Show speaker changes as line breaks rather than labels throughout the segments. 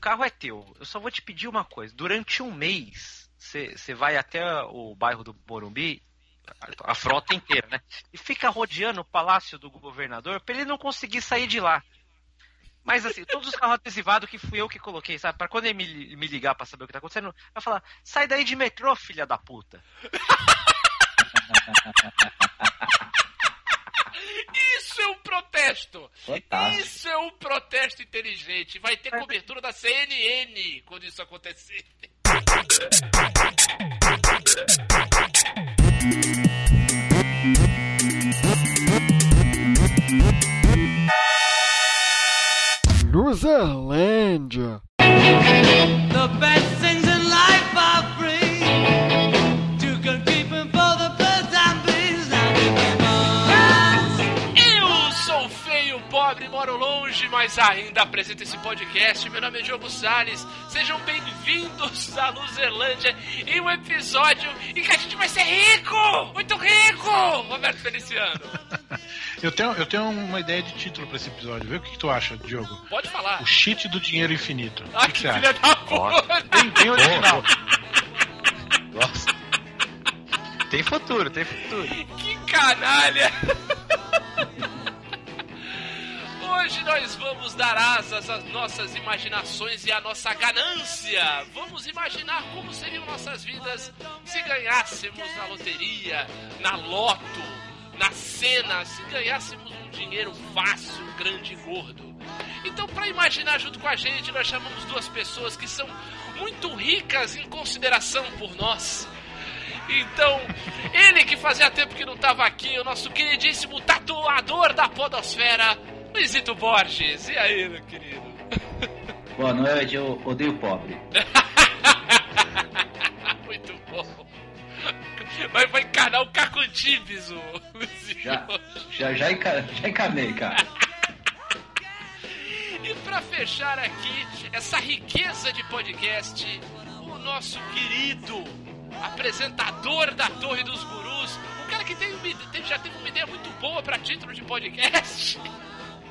carro é teu. Eu só vou te pedir uma coisa. Durante um mês, você vai até o bairro do Morumbi, a, frota inteira, né? E fica rodeando o palácio do governador pra ele não conseguir sair de lá. Mas assim, todos os carros adesivados que fui eu que coloquei, sabe? Pra quando ele me, me ligar pra saber o que tá acontecendo, vai falar: sai daí de metrô, filha da puta.
Isso é um protesto!
Fantástico.
Isso é um protesto inteligente. Vai ter cobertura da CNN quando isso acontecer.
Luzerlândia.
The best things in life are free.
Mas ainda apresento esse podcast. Meu nome é Diogo Salles. Sejam bem-vindos à Luzerlândia em um episódio em que a gente vai ser rico! Muito rico! Roberto Feliciano.
Eu tenho, eu tenho uma ideia de título pra esse episódio. Vê o que, que tu acha, Diogo?
Pode falar.
O cheat do dinheiro infinito.
Ah,
o que,
que
que você
filha
acha?
da puta!
Bem, bem original.
Nossa. Tem futuro, tem futuro.
Que canalha! Hoje nós vamos dar asas às nossas imaginações e à nossa ganância. Vamos imaginar como seriam nossas vidas se ganhássemos na loteria, na loto, na cena, se ganhássemos um dinheiro fácil, grande e gordo. Então, para imaginar junto com a gente, nós chamamos duas pessoas que são muito ricas em consideração por nós. Então, ele que fazia tempo que não estava aqui, o nosso queridíssimo tatuador da podosfera, Luizito Borges. E aí, meu querido?
Boa noite, eu odeio pobre.
Muito bom. Vai, vai encarar o Cacutibes, o Luizito.
Já, já, já, já encanei, cara.
E pra fechar aqui essa riqueza de podcast, o nosso querido apresentador da Torre dos Gurus, o cara que tem uma já teve uma ideia muito boa pra título de podcast.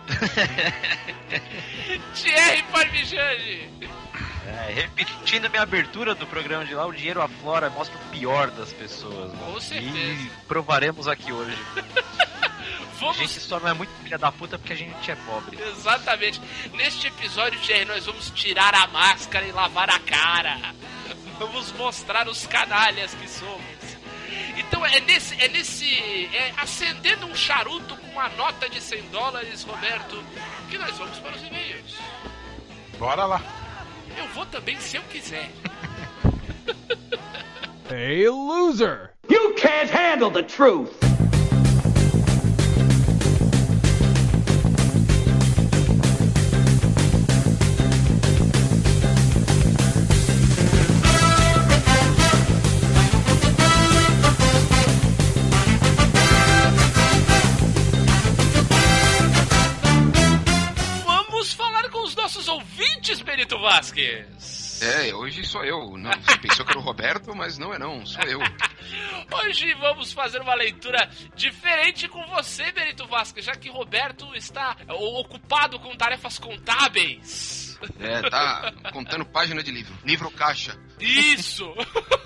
Thierry Parmigiani.
É, repetindo a minha abertura do programa de lá, o dinheiro aflora, mostra o pior das pessoas. mano.
Com certeza.
E provaremos aqui hoje. A
Vamos
gente só não é muito filha da puta porque a gente é pobre.
Exatamente. Neste episódio, Thierry, nós vamos tirar a máscara e lavar a cara. Vamos mostrar os canalhas que somos. Então é nesse. É nesse. É acendendo um charuto com uma nota de 100 dólares, Roberto, que nós vamos para os e-mails.
Bora lá.
Eu vou também se eu quiser.
Hey, loser.
You can't handle the truth.
Benito Vasquez.
É, hoje sou eu. Não, você pensou que era o Roberto, mas não é não, sou eu.
Hoje vamos fazer uma leitura diferente com você, Benito Vasquez, já que Roberto está ocupado com tarefas contábeis.
É, tá contando página de livro. Livro caixa.
Isso!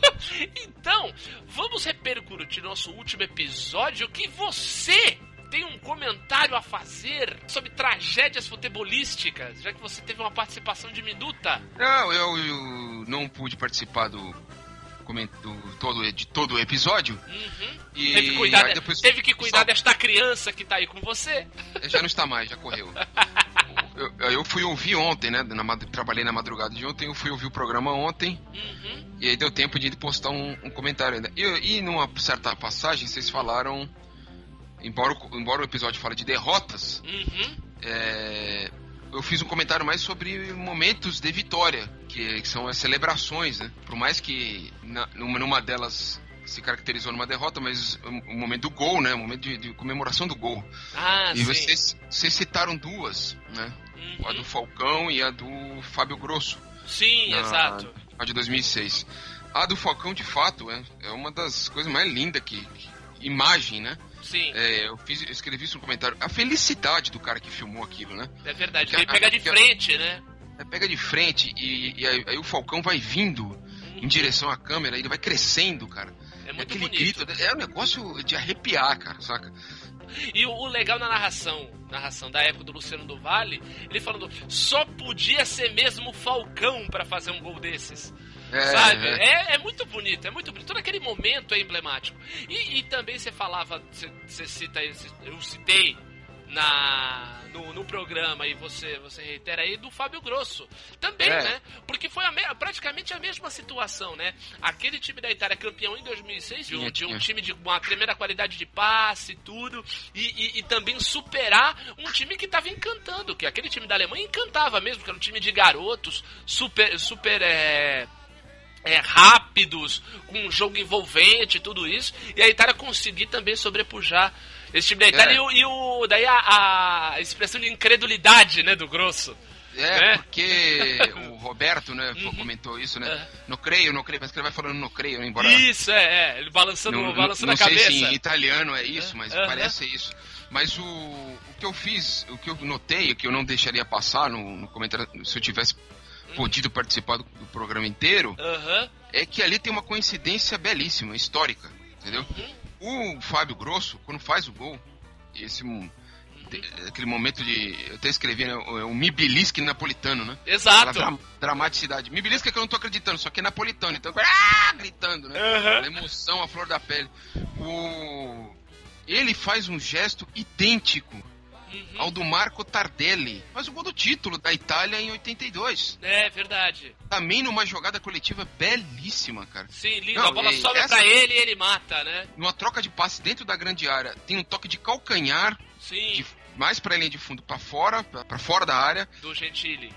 então, vamos repercutir nosso último episódio que você tem um comentário a fazer sobre tragédias futebolísticas, já que você teve uma participação diminuta.
Não, eu, eu não pude participar do, do todo, de todo o episódio.
Uhum.
E
Teve, que cuidar,
aí depois-
teve que cuidar
só-
desta criança que tá aí com você.
Já não está mais, já correu. Eu, eu fui ouvir ontem, né? Na, trabalhei na madrugada de ontem, eu fui ouvir o programa ontem.
Uhum.
E aí deu tempo de postar um, um comentário ainda. E, e numa certa passagem, vocês falaram. Embora, o- embora o episódio fale de derrotas,
Uhum.
é, eu fiz um comentário mais sobre momentos de vitória, que, que são as celebrações, né? Por mais que na- numa, delas se caracterizou numa derrota, mas o, momento do gol, né? O momento de, de comemoração do gol.
Ah,
e
sim.
vocês, vocês citaram duas, né? A
Uhum.
do Falcão e a do Fábio Grosso.
Sim,
na-
exato.
A de 2006. A do Falcão, de fato, é, é uma das coisas mais lindas que, que- imagem, né?
Sim,
É, eu, fiz, eu escrevi isso no comentário. A felicidade do cara que filmou aquilo, né?
é verdade. Ele pega de
que-
frente, né?
Aí pega de frente e, e aí, aí o Falcão vai vindo em direção à câmera, ele vai crescendo, cara.
É muito
aquele
bonito.
grito, é um negócio de arrepiar, cara, saca?
E o, o legal na narração, narração da época do Luciano do Vale, ele falando, só podia ser mesmo o Falcão pra fazer um gol desses.
É,
Sabe?
é.
É, é muito bonito, é muito bonito. Todo aquele momento é emblemático. E, e também você falava, você, você cita eu citei na no, no programa e você você reitera aí do Fábio Grosso também
É.
né porque foi a me- praticamente a mesma situação né aquele time da Itália campeão em 2006 de um, de um time de uma tremenda qualidade de passe e tudo e, e- e também superar um time que estava encantando que aquele time da Alemanha encantava mesmo que era um time de garotos super super é, é, rápidos, com um jogo envolvente tudo isso, e a Itália conseguir também sobrepujar esse time da Itália
É.
e, o, e o- daí a, a expressão de incredulidade, né, do Grosso.
É,
né?
porque o Roberto, né,
Uhum.
comentou isso, né?
É.
Não creio, não creio, mas que ele vai falando não creio, né, embora
Isso, é, é, ele balançando,
não, não,
balançando
não
a
sei
cabeça.
se em italiano é isso, mas
Aham.
parece isso. Mas o, o que eu fiz, o que eu notei, o que eu não deixaria passar no, no comentário, se eu tivesse. Podido participar do, do programa inteiro,
Aham,
é que ali tem uma coincidência belíssima, histórica, entendeu?
Uhum.
O Fábio Grosso, quando faz o gol, esse aquele momento de. Eu até escrevi, né? O, o Mibilisque napolitano, né?
exato.
Dra- dramaticidade. Mibilisque é que eu não tô acreditando, só que é napolitano, então. Ah, gritando, né?
Aham.
Aquela emoção, a flor da pele. O. Ele faz um gesto idêntico
Uhum.
ao do Marco Tardelli. Faz o gol do título da Itália em 82.
É verdade.
Também numa jogada coletiva belíssima, cara.
Sim, lindo.
Não,
a bola
e
sobra
essa-
pra ele e ele mata, né?
Numa troca de passe dentro da grande área, tem um toque de calcanhar,
Sim,
de, mais pra linha de fundo, pra fora, pra, pra fora da área.
do Gentili.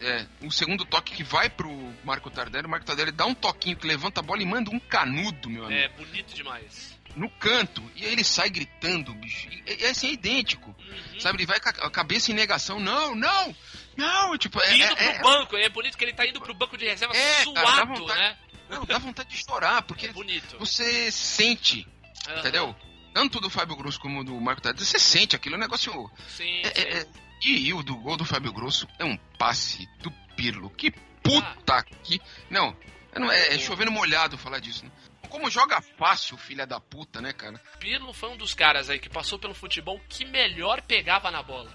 É, um segundo toque que vai pro Marco Tardelli. O Marco Tardelli dá um toquinho que levanta a bola e manda um canudo, meu amigo.
É bonito demais.
No canto. E aí ele sai gritando, bicho. E, e, assim, é idêntico.
Uhum.
Sabe, ele vai com a cabeça em negação. Não, não, não. Tipo, é,
Indo
é,
pro
é-
banco, é bonito que ele tá indo pro banco de reserva
É, cara,
suado,
vontade-
né?
não, dá vontade de chorar, porque
É bonito.
você sente,
Aham.
entendeu? Tanto do Fábio Grosso como do Marco Tardelli, você sente aquilo, é um negócio...
Sim,
é-
sim.
é- é- e, o do gol do Fábio Grosso é um passe do Pirlo. Que puta que... Não, é, não- é, é chovendo molhado falar disso, né? Como joga fácil, filha da puta, né, cara?
Pirlo foi um dos caras aí que passou pelo futebol que melhor pegava na bola.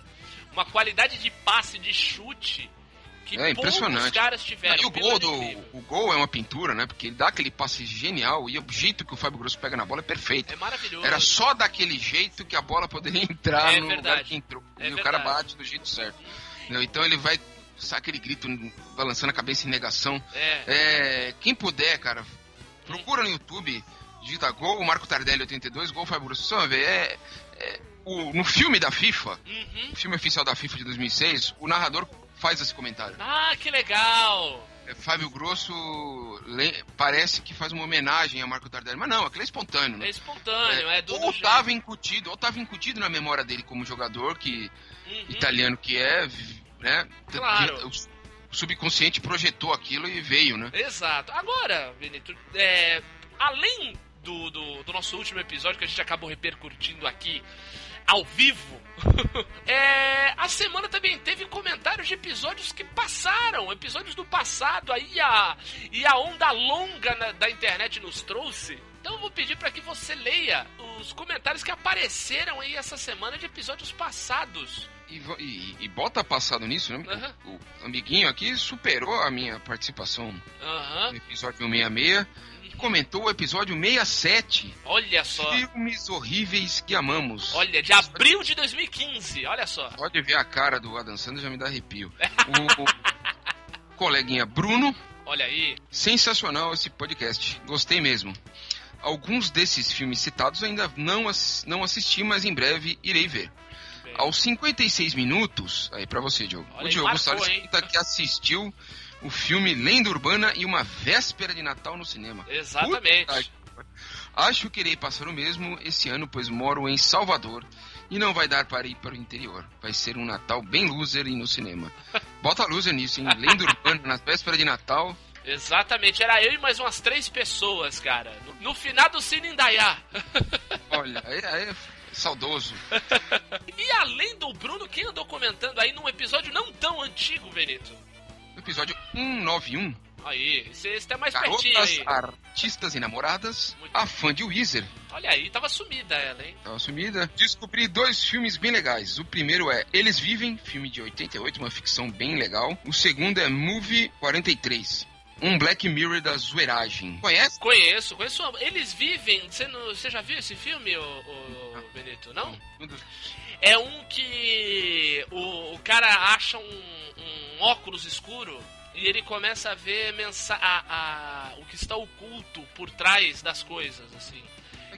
Uma qualidade de passe, de chute, que
É impressionante.
caras tiveram.
e o
Pirlo
gol, do, o gol é uma pintura, né? Porque ele dá aquele passe genial e o jeito que o Fábio Grosso pega na bola é perfeito.
É maravilhoso.
Era só daquele jeito que a bola poderia entrar
É
no lugar
verdade.
que entrou.
É
e o cara
verdade.
bate do jeito certo. Então ele vai sabe aquele grito balançando a cabeça em negação.
É,
É, quem puder, cara, procura no YouTube, digita gol, o Marco Tardelli 82, gol Fábio Grosso. Você vai ver, é, é, o- no filme da FIFA,
uhum.
o filme oficial da FIFA de 2006, o narrador faz esse comentário.
Ah, que legal!
É, Fábio Grosso parece que faz uma homenagem a Marco Tardelli, mas não, aquilo é espontâneo. né?
É espontâneo, é, do,
ou
do
tava incutido, ou tava incutido na memória dele como jogador que.
Uhum.
italiano que é, né?
Claro.
O subconsciente projetou aquilo e veio, né?
Exato. Agora, Benito, é, além do, do, do nosso último episódio que a gente acabou repercutindo aqui ao vivo, é, a semana também teve comentários de episódios que passaram, episódios do passado aí a, e a onda longa na- da internet nos trouxe. Então eu vou pedir para que você leia os comentários que apareceram aí essa semana de episódios passados.
E, e- e bota passado nisso, né?
Aham.
O, o amiguinho aqui superou a minha participação
Aham.
no episódio 166 e comentou o episódio 67.
Olha só.
Filmes horríveis que amamos.
Olha, de abril de 2015. Olha só.
Pode ver a cara do Adam Sandler, já me dá arrepio. O, o coleguinha Bruno,
Olha aí.
sensacional esse podcast. Gostei mesmo. Alguns desses filmes citados ainda não, ass- não assisti, mas em breve irei ver. Aos 56 minutos, aí pra você, Diogo.
Olha
o
aí,
Diogo
marcou,
Salles conta que assistiu o filme Lenda Urbana e uma véspera de Natal no cinema.
Exatamente.
Puta Acho que irei passar o mesmo esse ano, pois moro em Salvador e não vai dar para ir para o interior. Vai ser um Natal bem loser e no cinema. Bota loser nisso, hein? Lenda Urbana na véspera de Natal.
Exatamente. Era eu e mais umas três pessoas, cara. No, no final do Cine Indaiá.
Olha, é, é saudoso.
E além do Bruno, quem andou comentando aí num episódio não tão antigo, Benito?
episódio 191.
Aí, você tá mais pertinho
Garotas,
aí.
artistas e namoradas,
Muito
a fã de Weezer.
Olha aí, tava sumida ela, hein?
Tava sumida. Descobri dois filmes bem legais. O primeiro é Eles Vivem, filme de 88, uma ficção bem legal. O segundo é Movie 43, um Black Mirror da zoeiragem. Conhece?
Conheço, conheço. Eles vivem. Você, não- você já viu esse filme, ô, ô, Benito? Não? É um que o, o cara acha um, um óculos escuro e ele começa a ver mensa a, a- o que está oculto por trás das coisas, assim.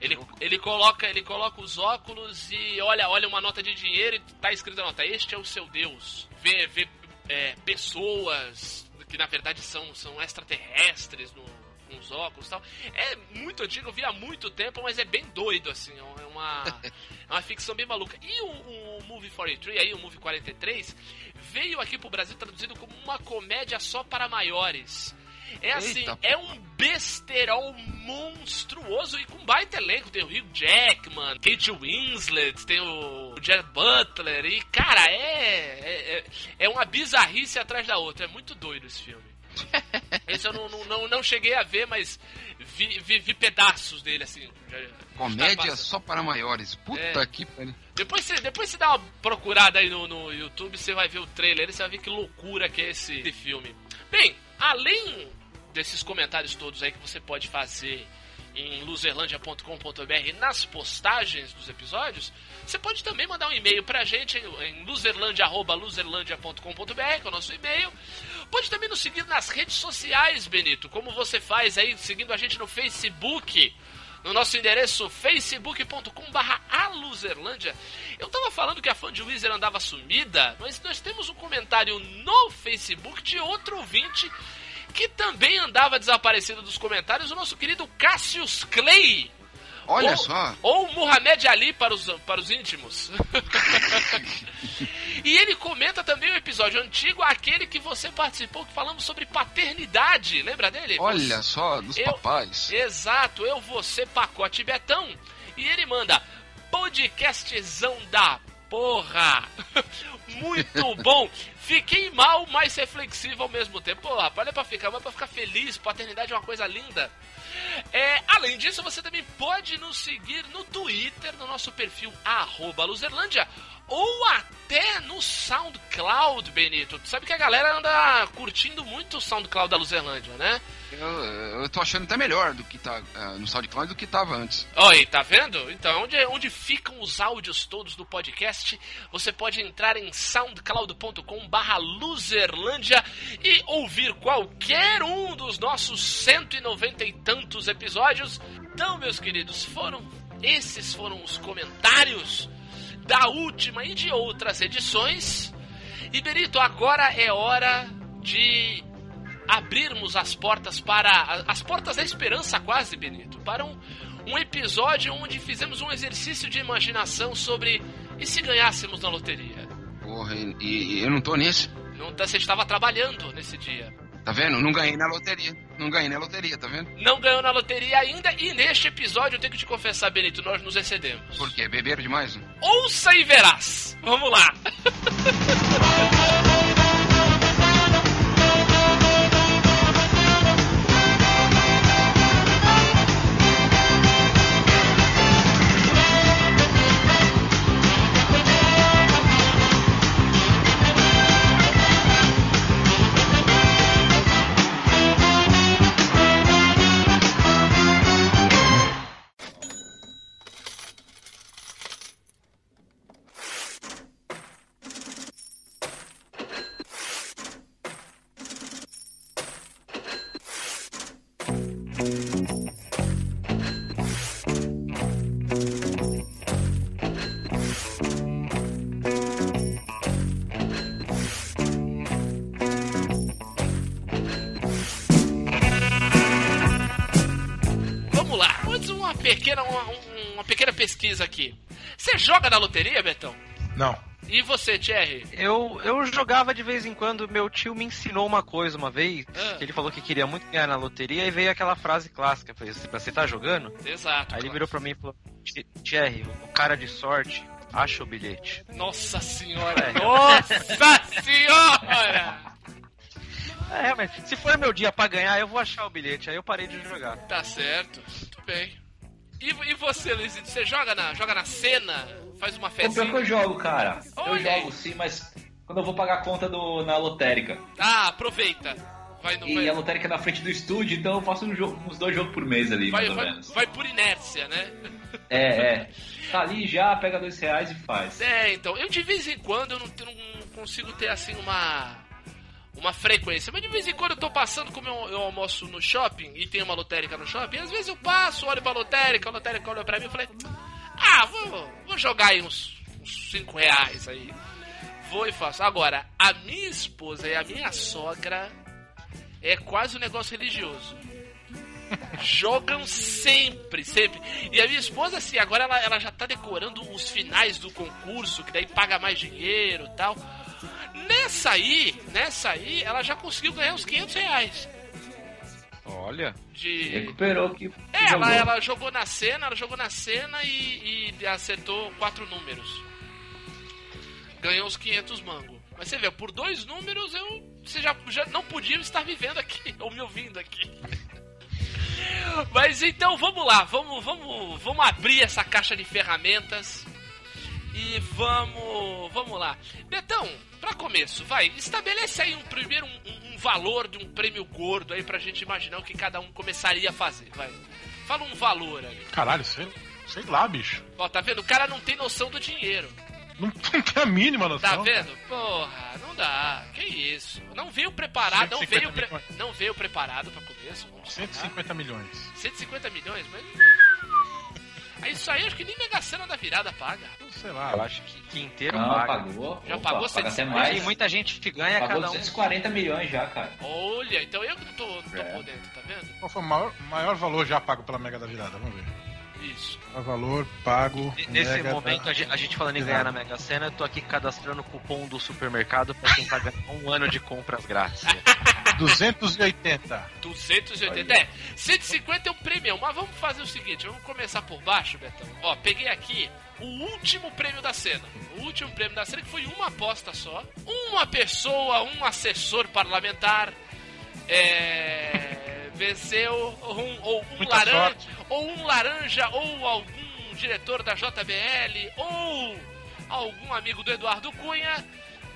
Ele, ele, coloca, ele coloca os óculos e olha, olha uma nota de dinheiro e tá escrito na nota, este é o seu Deus. Vê, vê é, pessoas que na verdade são, são extraterrestres no, nos óculos e tal. É muito antigo, eu vi há muito tempo, mas é bem doido, assim. É uma, é uma ficção bem maluca. E o, o Movie 43, aí, o Movie 43, veio aqui pro Brasil traduzido como uma comédia só para maiores. É assim,
Eita,
é um besterol monstruoso e com baita elenco. Tem o Hugh Jackman, Kate Winslet, tem o Jared Butler. E, cara, é, é, é- é uma bizarrice atrás da outra. É muito doido esse filme. Esse eu não, não, não, não cheguei a ver, mas vi, vi, vi pedaços dele, assim.
Comédia só para maiores. Puta
É.
que pariu.
depois você, depois você dá uma procurada aí no, no YouTube, você vai ver o trailer e você vai ver que loucura que é esse, esse filme. Bem, além desses comentários todos aí que você pode fazer em loserlandia.com.br nas postagens dos episódios, você pode também mandar um e-mail pra gente em loserlandia.loserlandia.com.br, que é o nosso e-mail. Pode também nos seguir nas redes sociais, Benito, como você faz aí, seguindo a gente no Facebook, no nosso endereço facebook.com.br aluzerlândia. Eu tava falando que a fã de Weezer andava sumida, mas nós temos um comentário no Facebook de outro ouvinte que também andava desaparecido dos comentários, o nosso querido Cassius Clay.
Olha
ou,
só.
Ou Muhammad Ali para os, para os íntimos. e ele comenta também o episódio antigo, aquele que você participou, que falamos sobre paternidade. Lembra dele?
Olha só, dos
Eu-
papais.
Exato, eu vou ser pacote betão. E ele manda podcastzão da porra. Muito bom. Fiquei mal, mas reflexivo ao mesmo tempo. Pô, rapaz, não é pra ficar mal, é pra ficar feliz. Paternidade é uma coisa linda. É, além disso, você também pode nos seguir no Twitter, no nosso perfil Luzerlândia, ou até no SoundCloud, Benito. Tu sabe que a galera anda curtindo muito o SoundCloud da Luzerlândia, né?
Eu, eu tô achando até melhor do que tá ah, no SoundCloud do que tava antes.
Aí, tá vendo? Então, onde, onde ficam os áudios todos do podcast, você pode entrar em soundcloud.com barra Luzerlândia e ouvir qualquer um dos nossos 190 e tantos episódios. Então, meus queridos, foram esses foram os comentários da última e de outras edições. E Benito, agora é hora de abrirmos as portas para. as portas da esperança, quase, Benito. Para um, um episódio onde fizemos um exercício de imaginação sobre. E se ganhássemos na loteria?
Porra, e, e eu não tô nesse.
Não, você estava trabalhando nesse dia.
Tá vendo? Não ganhei na loteria. Não ganhei na loteria, tá vendo?
Não ganhou na loteria ainda, e neste episódio eu tenho que te confessar, Benito, nós nos excedemos.
Por quê? Beberam demais?
Ouça e verás! Vamos lá! joga na loteria, Betão?
Não.
E você, Thierry?
Eu, eu jogava de vez em quando, meu tio me ensinou uma coisa uma vez,
Ah.
que ele falou que queria muito ganhar na loteria e veio aquela frase clássica, falei, você tá jogando?
Exato.
Aí ele virou pra mim e falou, "Thi- Thierry, o cara de sorte acha o bilhete.
Nossa senhora!
É.
Nossa senhora!
É, mas se for meu dia pra ganhar, eu vou achar o bilhete. Aí eu parei de jogar.
Tá certo, muito bem. E, e você, Luizinho, você joga na, joga na cena? Faz uma
Pô, pior que eu jogo, cara. Eu
Olha aí.
jogo sim, mas quando eu vou pagar a conta do, na lotérica.
Ah, aproveita. Vai, no,
E
vai,
a lotérica é na frente do estúdio, então eu faço um jogo- uns dois jogos por mês ali,
vai,
mais ou
vai,
menos.
vai por inércia, né?
É, é. Tá ali já, pega dois reais e faz.
É, então, eu de vez em quando eu não, eu não consigo ter assim uma uma frequência, mas de vez em quando eu tô passando como eu, eu almoço no shopping e tem uma lotérica no shopping, às vezes eu passo, olho pra lotérica, a lotérica olha pra mim e falei, ah, vou, vou jogar aí uns 5 reais aí. Vou e faço. Agora, a minha esposa e a minha sogra é quase um negócio religioso. Jogam sempre, sempre. E a minha esposa, assim, agora ela, ela já tá decorando os finais do concurso, que daí paga mais dinheiro e tal. Nessa aí, nessa aí, ela já conseguiu ganhar uns 500 reais.
Olha.
De...
Recuperou que.
É,
jogou.
ela, ela jogou na cena, ela jogou na cena e, e acertou quatro números. Ganhou os 500 mango. Mas você vê, por dois números eu. Você já, já não podia estar vivendo aqui, ou me ouvindo aqui. Mas então vamos lá, vamos, vamos, vamos abrir essa caixa de ferramentas e vamos, vamos lá. Betão, pra começo, vai, estabelece aí um primeiro um, um- valor de um prêmio gordo aí pra gente imaginar o que cada um começaria a fazer, vai. Fala um valor aí.
Caralho, sei, sei lá, bicho.
Ó, tá vendo? O cara não tem noção do dinheiro.
Não, não tem a mínima noção.
Tá vendo? Porra, não dá. Que isso? Não veio preparado, não
150
veio, pre- não veio preparado pra começo. Vamos falar.
150 milhões.
150 milhões, mas. Aí Isso aí acho que nem Mega Sena da virada paga.
Não sei lá.
Eu acho que, que inteiro
Não,
paga.
pagou.
Já
Opa,
pagou
paga até
150?
mais.
Tem muita gente que ganha
Pagou
cada um.
240 milhões já, cara.
Olha, então eu que não tô, não tô
É.
por dentro, tá vendo?
Qual foi o maior, maior valor já pago pela Mega da Virada? Vamos ver.
Isso.
Maior valor pago.
Nesse
Mega
momento, a gente, a falando em ganhar na Mega Sena, eu tô aqui cadastrando o cupom do supermercado pra tentar ganhar um ano de compras grátis.
280.
280. É, 150 é um prêmio, mas vamos fazer o seguinte, vamos começar por baixo, Betão. Ó, peguei aqui o último prêmio da cena. O último prêmio da cena que foi uma aposta só. Uma pessoa, um assessor parlamentar é, venceu um, ou um
Muita
laranja,
sorte.
ou um laranja, ou algum diretor da JBL, ou algum amigo do Eduardo Cunha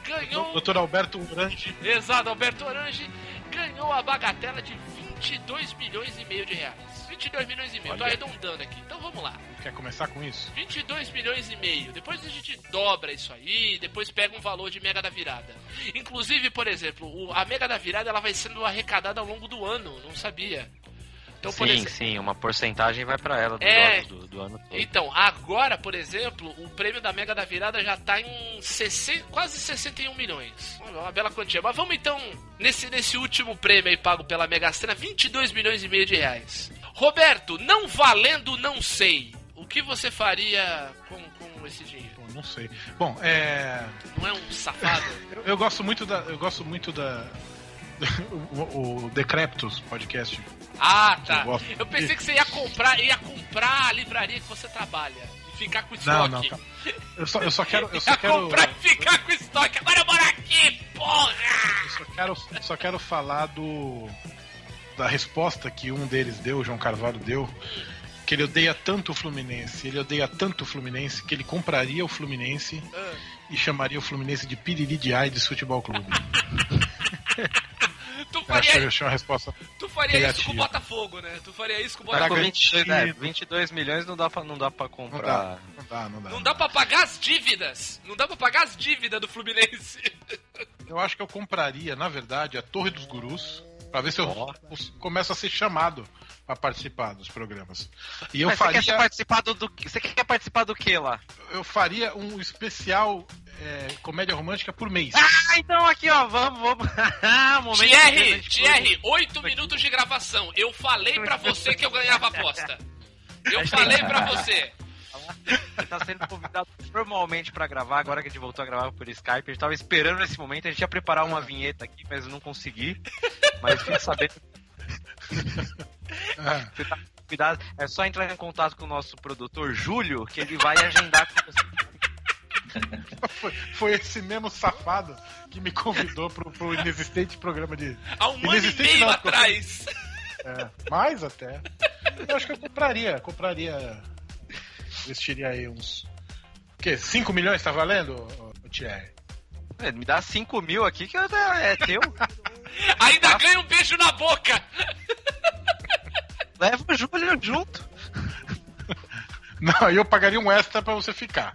ganhou
Doutor Alberto Urante.
Exato, Alberto Orange ganhou a bagatela de 22 milhões e meio de reais. 22 milhões e meio, tô
Olha.
arredondando aqui. Então vamos lá.
Quer começar com isso?
22 milhões e meio. Depois a gente dobra isso aí, depois pega um valor de Mega da Virada. Inclusive, por exemplo, o- a Mega da Virada ela vai sendo arrecadada ao longo do ano, não sabia. Então,
sim,
exemplo,
sim, uma porcentagem vai pra ela dos
É.
do, do ano todo.
Então, agora, por exemplo, o prêmio da Mega da Virada já tá em 60, quase 61 milhões. Uma uma bela quantia. Mas vamos então, nesse, nesse último prêmio aí pago pela Mega Sena, 22 milhões e meio de reais. Roberto, não valendo, não sei. O que você faria com, com esse dinheiro?
Não sei. Bom, é.
Não é um safado?
Eu, eu gosto muito da. Eu gosto muito da. o, o Decreptus podcast.
Ah, tá.
Eu.
Eu pensei que você ia comprar, ia comprar a livraria que você trabalha. E ficar com
Não,
estoque.
não, calma. Eu só, eu só quero. Eu só
ia
quero.
comprar e ficar com estoque. Agora eu moro aqui, porra!
Eu só quero, só quero falar do. Da resposta que um deles deu, o João Carvalho deu. Que ele odeia tanto o Fluminense, ele odeia tanto o Fluminense, que ele compraria o Fluminense
Ah.
e chamaria o Fluminense de Piriri de Aides Futebol Clube.
Tu faria,
eu achei uma resposta.
tu faria isso com o Botafogo, né? Tu faria isso com o Botafogo.
22, é,
garantido.
22 milhões não dá pra, não dá pra
Não dá,
comprar.
não dá, não dá.
Não dá pra pagar as dívidas. Não dá pra pagar as dívidas do Fluminense.
Eu acho que eu compraria, na verdade, a Torre dos Gurus, pra ver se eu
Ó.
começo a ser chamado pra participar dos programas. E eu
Mas você quer
faria,
participar do, do Você quer participar do que lá?
eu faria um especial é, comédia romântica por mês.
Ah, então aqui, ó, vamos, vamos. Momento
Thierry, oito minutos de gravação. Eu falei pra você que eu ganhava a aposta. Eu falei pra você.
Você tá sendo convidado formalmente pra gravar, agora que a gente voltou a gravar por Skype. A gente tava esperando esse momento, a gente ia preparar uma vinheta aqui, mas eu não consegui. Mas fique sabendo
Ah,
você tá convidado. É só entrar em contato com o nosso produtor Júlio, que ele vai agendar com você.
Foi, foi esse mesmo safado que me convidou pro, pro inexistente programa de.
Há um ano e
Inexistente
meio
não,
atrás.
É, mais até. Eu acho que eu compraria, compraria. Investiria aí uns. O quê? 5 milhões tá valendo, Thierry?
É, Me dá 5 mil aqui que eu- é teu.
Ainda ganha um beijo na boca.
Leva o Júlio junto.
Não, aí eu pagaria um extra pra você ficar.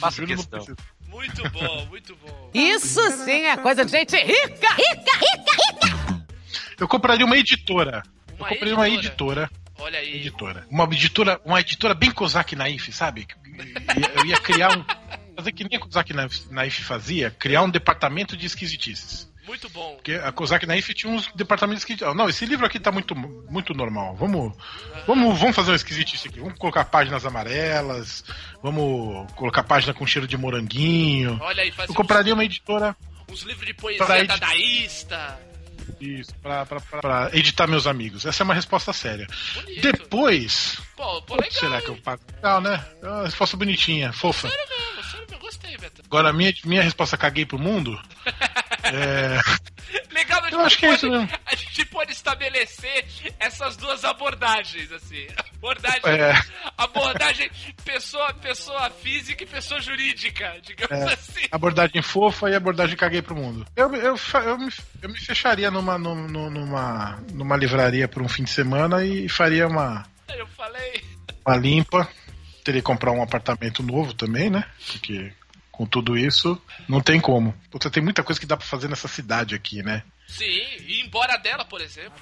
Não
questão.
Muito bom, muito bom.
Isso sim é coisa de gente rica, rica, rica, rica.
Eu compraria uma editora. Eu
Uma
compraria uma
editora? Olha aí.
Editora. Uma editora, uma editora bem Kozak Naif, sabe? Eu ia criar um. Fazer que nem a Kozak Naif fazia, criar um departamento de esquisitices.
Muito bom.
Porque a Kozak Naif tinha uns departamentos que. Não, esse livro aqui tá muito, muito normal. Vamos, vamos, vamos fazer um esquisitice aqui. Vamos colocar páginas amarelas. Vamos colocar página com cheiro de moranguinho.
Olha aí, faz
Eu compraria uma editora
uns, livros de poesia dadaísta.
Isso, pra, pra, pra- editar meus amigos. Essa é uma resposta séria.
Bonito.
Depois.
Pô, pô, legal.
será que eu
hein?
pago? Legal, né? É uma resposta bonitinha, fofa.
Sério mesmo. Gostei, Beto.
Agora, minha, minha resposta caguei pro mundo. é.
Legal,
Eu acho que é
pode,
isso mesmo.
A gente pode estabelecer essas duas abordagens, assim. Abordagem,
É.
abordagem pessoa, pessoa física e pessoa jurídica, digamos
É.
assim.
abordagem fofa e abordagem caguei pro mundo. Eu, eu, eu, me, eu me fecharia numa, num- num- numa, numa livraria por um fim de semana e faria uma,
eu falei.
uma limpa. Teria que comprar um apartamento novo também, né? Porque com tudo isso, não tem como. Você tem muita coisa que dá pra fazer nessa cidade aqui, né?
Sim, e ir embora dela, por exemplo.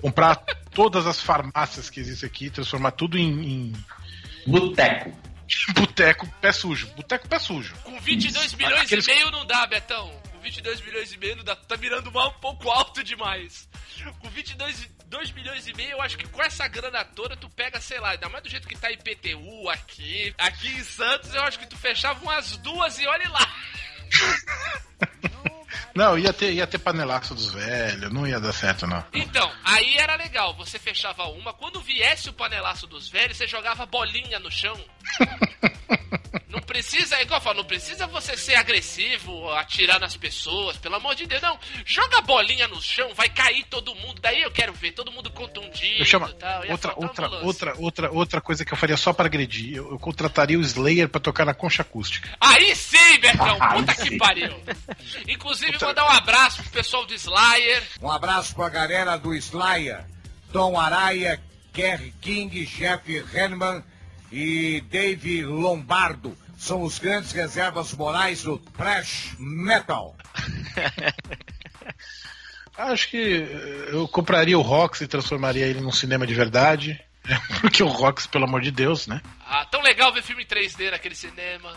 Comprar todas as farmácias que existem aqui, transformar tudo em, em
Boteco.
boteco pé sujo. Boteco pé sujo.
Com 22 milhões
Aqueles-
e meio não dá, Betão. Com 22 milhões e meio não dá. Tá mirando mal um pouco alto demais. Com 22 2 milhões e meio, eu acho que com essa grana toda tu pega, sei lá, ainda mais do jeito que tá IPTU aqui. Aqui em Santos, eu acho que tu fechava umas duas e olhe lá.
Não, ia ter, ia ter panelaço dos velhos, não ia dar certo, não.
Então, aí era legal. Você fechava uma, quando viesse o panelaço dos velhos, você jogava bolinha no chão. Não precisa, é igual eu falo, não precisa você ser agressivo, atirar nas pessoas, pelo amor de Deus, não. Joga a bolinha no chão, vai cair todo mundo. Daí eu quero ver todo mundo contundido
Eu chamo
tal.
Outra, outra, outra, outra, outra coisa que eu faria só pra agredir. Eu, eu contrataria o Slayer pra tocar na concha acústica.
Aí sim, Betão,
Aí
puta que
sim.
pariu. Inclusive, mandar um abraço pro pessoal do Slayer.
Um abraço pra galera do Slayer, Tom Araya, Kerry King, Jeff Henman e Dave Lombardo. São os grandes reservas morais do thrash metal.
Acho que eh, eu compraria o Rox e transformaria ele num cinema de verdade. Porque o Rox, pelo amor de Deus, né?
Ah, tão legal ver filme 3D naquele cinema.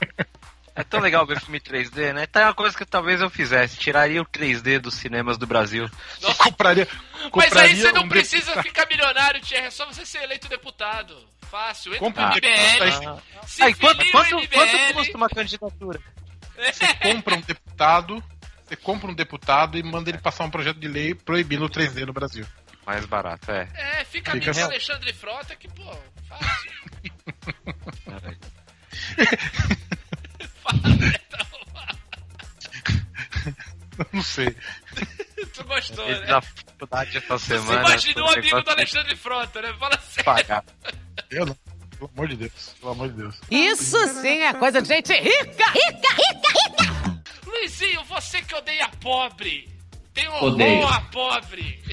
É tão legal ver filme 3D, né? Tá uma coisa que talvez eu fizesse. Tiraria o 3D dos cinemas do Brasil.
Eu compraria,
Mas
compraria
aí você não
um
precisa
deputado-
ficar milionário, Thierry. É só você ser eleito deputado. Fácil. Entra
Compra um
pro. MBL. Se
Aí, quanto, quanto,
no
quanto
MBL.
custa uma candidatura?
Você compra um deputado, você compra um deputado e manda ele passar um projeto de lei proibindo o 3D no Brasil.
Mais barato, é.
É, fica,
Fica
amigo do. Alexandre Frota que, pô, fácil. Fala, Betão.
Não sei.
Tu gostou, né?
na faculdade essa
Você
semana.
imaginou o
esse
amigo do
negócio
Alexandre Frota, né? Fala sério.
Pagar.
Eu não. Pelo amor de Deus. Pelo amor de Deus.
Isso sim é coisa de gente rica, rica, rica, rica.
Luizinho, você que odeia pobre. Tem horror
Odeio.
a pobre.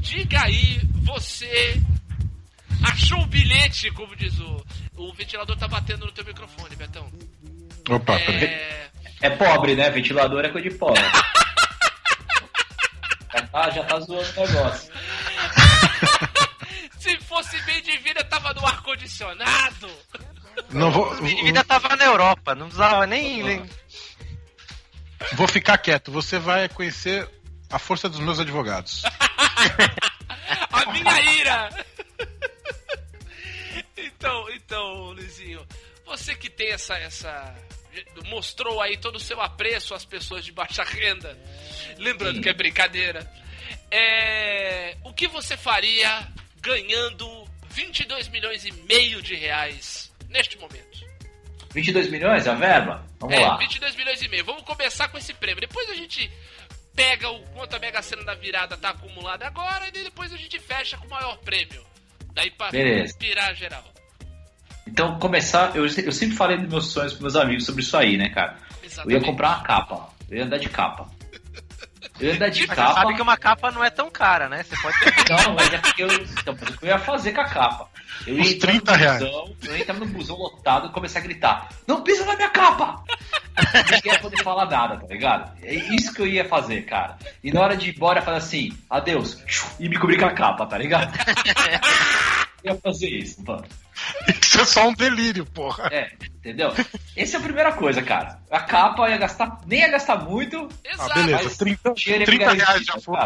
Diga aí, você achou o bilhete, como diz o. O ventilador tá batendo no teu microfone, Betão.
Opa, peraí.
É.
É pobre, né? Ventilador é coisa de pobre. já, tá, já tá zoando o negócio.
Se fosse bem de vida, tava no ar-condicionado.
Não vou,
Minha vida tava na Europa, não precisava nem. nem...
vou ficar quieto. Você vai conhecer a força dos meus advogados.
A minha ira! Então, então, Luizinho, você que tem essa, essa. mostrou aí todo o seu apreço às pessoas de baixa renda. Lembrando
Sim.
que é brincadeira. É, o que você faria ganhando 22 milhões e meio de reais neste momento.
22 milhões a verba? Vamos
é,
lá.
22 milhões e meio. Vamos começar com esse prêmio. Depois a gente pega o quanto a Mega Sena da virada tá acumulada agora e depois a gente fecha com o maior prêmio. Daí pra
Beleza.
inspirar geral.
Então, começar. Eu, eu sempre falei dos meus sonhos com meus amigos sobre isso aí, né, cara? Eu ia
Exatamente.
comprar uma capa. Eu ia andar de capa. Eu ia andar de
Mas
capa.
você sabe que uma capa não é tão cara, né? Você pode
Não, mas é porque eu, então, mas o que eu ia fazer com a capa. Eu ia
Uns
entrar no
30 reais.
busão, eu ia entrar no busão lotado e começar a gritar: Não pisa na minha capa! Ninguém ia poder falar nada, tá ligado? É isso que eu ia fazer, cara. E na hora de ir embora, eu falar assim: Adeus, e me cobrir com a capa, tá ligado? Eu ia fazer isso, mano.
Isso é só um delírio, porra.
É, entendeu? Essa é a primeira coisa, cara. A capa ia gastar, nem ia gastar muito.
Ah,
Exato.
beleza.
mas
30,
o dinheiro ia
30
me
reais já foi.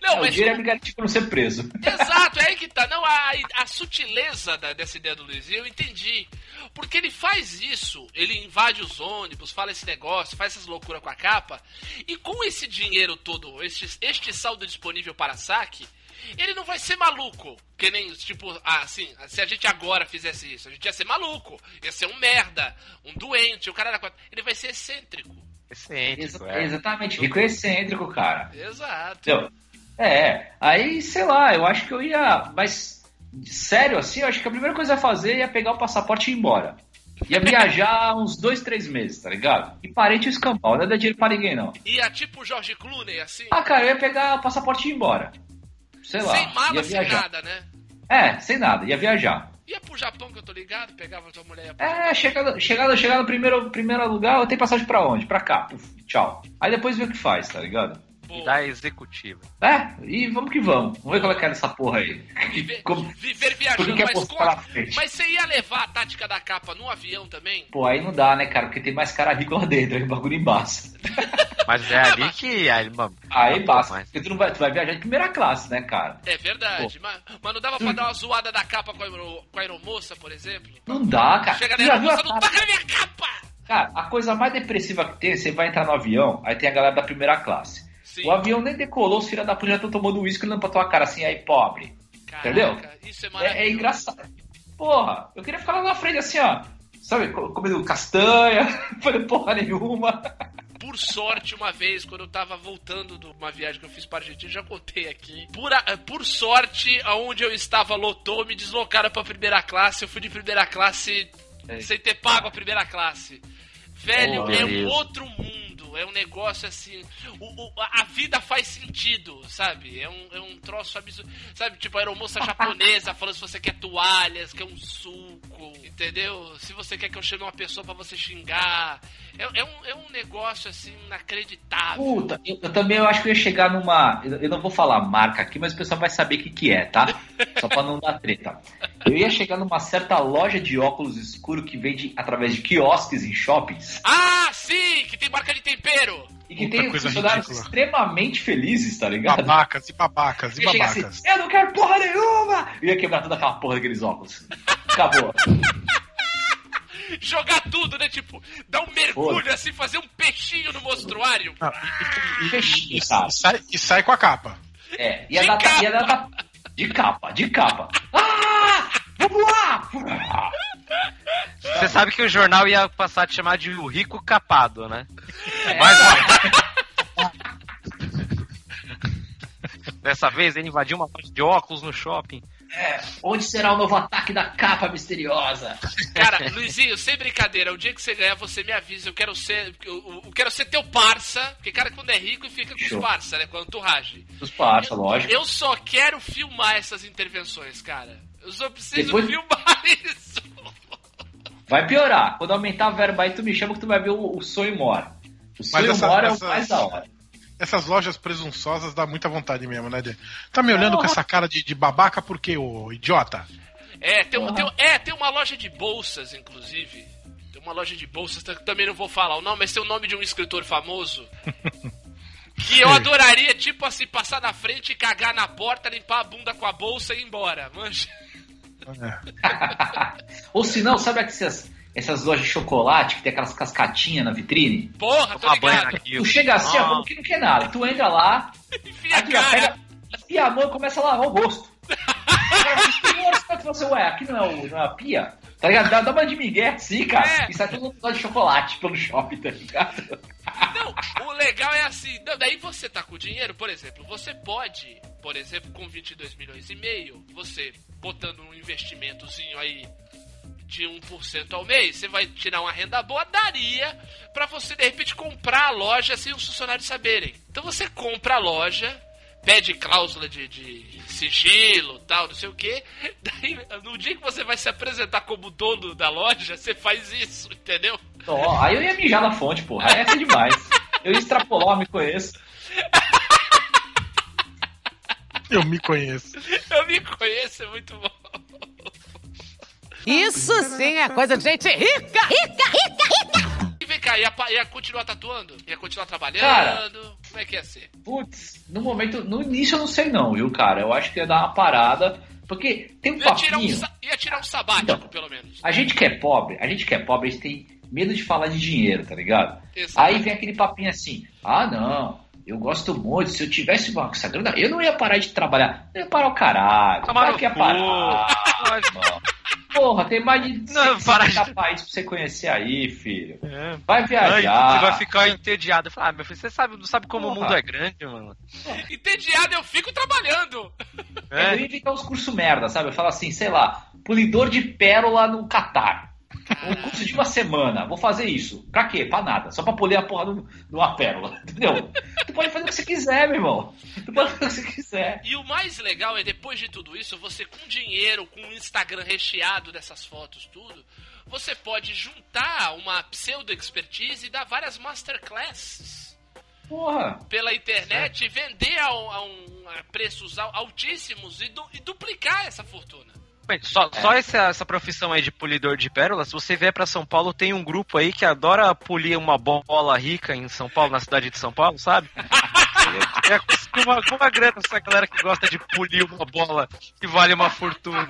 Não,
É, o
mas
dinheiro ia me garantir pra não ser preso.
Exato, é aí que tá. Não, a, a sutileza da- dessa ideia do Luiz, eu entendi. Porque ele faz isso, ele invade os ônibus, fala esse negócio, faz essas loucuras com a capa, e com esse dinheiro todo, este, este saldo disponível para saque, ele não vai ser maluco. Que nem, tipo, assim, se a gente agora fizesse isso, a gente ia ser maluco, ia ser um merda, um doente, o cara era. quatro- Ele vai ser excêntrico.
excêntrico,
Exa-
é.
Exatamente, rico e excêntrico, cara.
Exato.
Entendeu? É, aí, sei lá, eu acho que eu ia. Mas, sério, assim, eu acho que a primeira coisa a fazer ia pegar o passaporte e ir embora. Ia viajar uns dois, três meses, tá ligado? E parente o escambau, não ia dar dinheiro pra ninguém, não.
Ia tipo George Clooney, assim,
Ah, cara, eu ia pegar o passaporte e ir embora. Sei lá.
sem mala,
ia
sem
viajar.
nada, né?
É, sem nada, ia viajar.
Ia pro Japão, que eu tô ligado, pegava tua mulher ia pro
É, chegar, chegar, chegar no primeiro, primeiro lugar, eu tenho passagem pra onde? Pra cá. Puf, tchau. Aí depois vê o que faz, tá ligado?
E da executiva.
É, e vamos que vamos. Vamos ver qual é que é essa porra aí.
Viver,
Como-
viver
Tudo
viajando,
que é
mas,
posto
com-
pra frente.
mas você ia levar a tática da capa no avião também?
Pô, aí não dá, né, cara? Porque tem mais cara rico lá dentro, aí o bagulho embaça.
Mas é ali que. Aí, mano,
Aí
mas-
Porque tu, não vai, tu vai viajar de primeira classe, né, cara?
É verdade, mas, mas não dava pra dar uma zoada da capa com a, com a aeromoça, por exemplo?
Não dá, cara.
Chega na aeromoça,
a
não toca na minha capa!
Cara, a coisa mais depressiva que tem, você vai entrar no avião, aí tem a galera da primeira classe.
Sim.
O avião nem decolou, os filhos da puta já estão tomando uísque olhando pra tua cara assim, aí, pobre.
Caraca,
entendeu?
Isso é
É,
maravilhoso.
é engraçado. Porra, eu queria ficar lá na frente assim, ó. Sabe, co- comendo castanha, não fazendo porra nenhuma.
Por sorte, uma vez, quando eu tava voltando de uma viagem que eu fiz pra Argentina, já contei aqui. Por, a- por sorte, aonde eu estava lotou, me deslocaram pra primeira classe. Eu fui de primeira classe
É.
sem ter pago a primeira classe. Velho,
Oh,
é um outro mundo. É um negócio assim. o- o- a vida faz sentido, sabe? É um, é um troço absurdo. Sabe, tipo, a aeromoça japonesa falando se você quer toalhas, quer um suco, entendeu? Se você quer que eu chame uma pessoa pra você xingar. É, é um, é um negócio assim inacreditável.
Puta, eu, eu também eu acho que eu ia chegar numa. Eu, eu não vou falar marca aqui, mas o pessoal vai saber o que, que é, tá? Só pra não dar treta. Eu ia chegar numa certa loja de óculos escuro que vende através de quiosques em shoppings
Ah, sim! Marca de tempero!
e que
Puta
tem funcionários
ridícula.
extremamente felizes, tá ligado?
Babacas e babacas e
assim,
babacas.
eu não quero porra nenhuma! Eu ia quebrar toda aquela porra daqueles óculos. Acabou.
Jogar tudo, né? Tipo, dar um mergulho assim, fazer um peixinho no mostruário.
Ah, e- e-
Fechinho,
e-
cara.
e sai, e sai com a capa.
É, ia
De
dar,
capa.
ia dar de capa, de capa. Ah! Vamos lá!
Você sabe que o jornal ia passar a te chamar de o rico capado, né?
É,
Mas Dessa vez ele invadiu uma parte de óculos no shopping.
é, onde será o novo ataque da capa misteriosa?
Cara, Luizinho, sem brincadeira, o dia que você ganhar, você me avisa. Eu quero ser. Eu, eu quero ser teu parça. Porque, cara, quando é rico, fica com
Show.
os parça, né? Com a entourage.
Os parça, lógico.
Eu só quero filmar essas intervenções, cara. Eu só preciso
Depois-
filmar isso.
Vai piorar. Quando aumentar a verba aí, tu me chama que tu vai ver o, o sonho mora. O sonho
essa-
mora é o mais da hora.
Essas lojas presunçosas dá muita vontade mesmo, né? de- Tá me olhando com essa cara de, de babaca por quê, ô idiota?
É tem, um- tem é, tem uma loja de bolsas, inclusive. Tem uma loja de bolsas, também não vou falar o nome, mas tem o nome de um escritor famoso. Que eu adoraria, tipo assim, passar na frente, cagar na porta, limpar a bunda com a bolsa e ir embora. Manja.
É.
Ou se não, sabe essas, essas lojas de chocolate que tem aquelas cascatinhas na vitrine?
Porra, tô ligado.
Tu chega assim, ó,
Ah.
como que não quer nada. Tu entra lá,
Enfia a cara.
pega, enfia a mão e começa a lavar o rosto. senhor, você vai fazer, ué, aqui não é, o, não é a pia? Tá ligado? Dá, dá uma de migué assim, cara.
É.
E sai todo mundo de chocolate pelo shopping, tá ligado?
Não, o legal é assim. Não, daí você tá com o dinheiro, por exemplo, você pode, por exemplo, com 22 milhões e meio, você botando um investimentozinho aí de 1% ao mês, você vai tirar uma renda boa, daria pra você de repente comprar a loja sem os funcionários saberem. Então você compra a loja, pede cláusula de, de sigilo, tal, não sei o que. Daí, no dia que você vai se apresentar como dono da loja, você faz isso, entendeu?
Ó, aí eu ia mijar na fonte, porra. Aí ser demais. Eu ia extrapolar, me conheço.
Eu me conheço.
Eu me conheço, é muito bom.
Isso sim é coisa de gente rica! Rica, rica, rica!
E vem cá, ia, ia continuar tatuando? Ia continuar trabalhando?
Cara.
Como é que ia ser?
Putz, no momento, no início eu não sei não, viu, cara? Eu acho que ia dar uma parada, porque tem um
Ia tirar um,
papinho.
ia tirar um sabático,
Então.
pelo menos.
A gente que é pobre, a gente que é pobre, a gente tem medo de falar de dinheiro, tá ligado?
Exato.
Aí vem aquele papinho assim, ah não, eu gosto muito, se eu tivesse uma essa grana, eu não ia parar de trabalhar. Eu ia parar o caralho.
Tomar
que ia parar. Porra, tem mais de
Não,
50
para de-
países pra você conhecer aí, filho.
É.
Vai
Ai,
viajar.
você vai ficar entediado. Fala, ah, meu filho, você sabe, não sabe como o
Porra.
mundo é grande, mano.
Entediado, eu fico trabalhando.
Eu ia inventar uns cursos merda, sabe? Eu falo assim, sei lá, polidor de pérola no Catar. Um curso de uma semana. Vou fazer isso. Pra quê? Pra nada. Só pra polir a porra de uma pérola. Entendeu? Tu pode fazer o que você quiser, meu irmão. Tu pode fazer o que você quiser.
E o mais legal é, depois de tudo isso, você com dinheiro, com o Instagram recheado dessas fotos, tudo, você pode juntar uma pseudo-expertise e dar várias masterclasses
Porra.
pela internet vender a, um- a um- a preços al- altíssimos e, du- e duplicar essa fortuna.
Só, só essa, essa profissão aí de polidor de pérolas, se você vier pra São Paulo, tem um grupo aí que adora polir uma bola rica em São Paulo, na cidade de São Paulo, sabe? É, é conseguir uma, uma grana essa galera que gosta de polir uma bola que vale uma fortuna.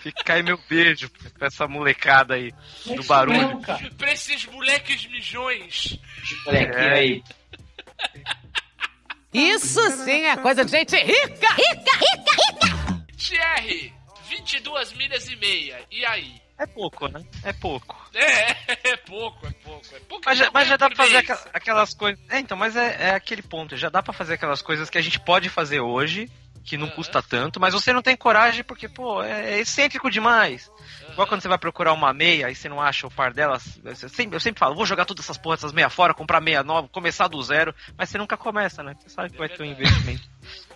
Fica aí meu beijo pra essa molecada aí
É
do barulho.
Pra esses moleques mijões.
Molequinho
É.
aí.
Isso sim é coisa de gente rica! Rica, rica, rica!
Thierry, 22 milhas e meia. E aí?
É pouco, né? É pouco.
É, é pouco, é pouco. É pouco
Mas já, mas já dá pra fazer aqua- aquelas coisas. É, então, mas é, é aquele ponto. Já dá pra fazer aquelas coisas que a gente pode fazer hoje, que não custa tanto, mas você não tem coragem porque, pô, é, é excêntrico demais. Igual quando você vai procurar uma meia e você não acha o par delas. Eu sempre, eu sempre falo, vou jogar todas essas porras, essas meia fora, comprar meia nova, começar do zero, mas você nunca começa, né? Você sabe que vai ter um investimento.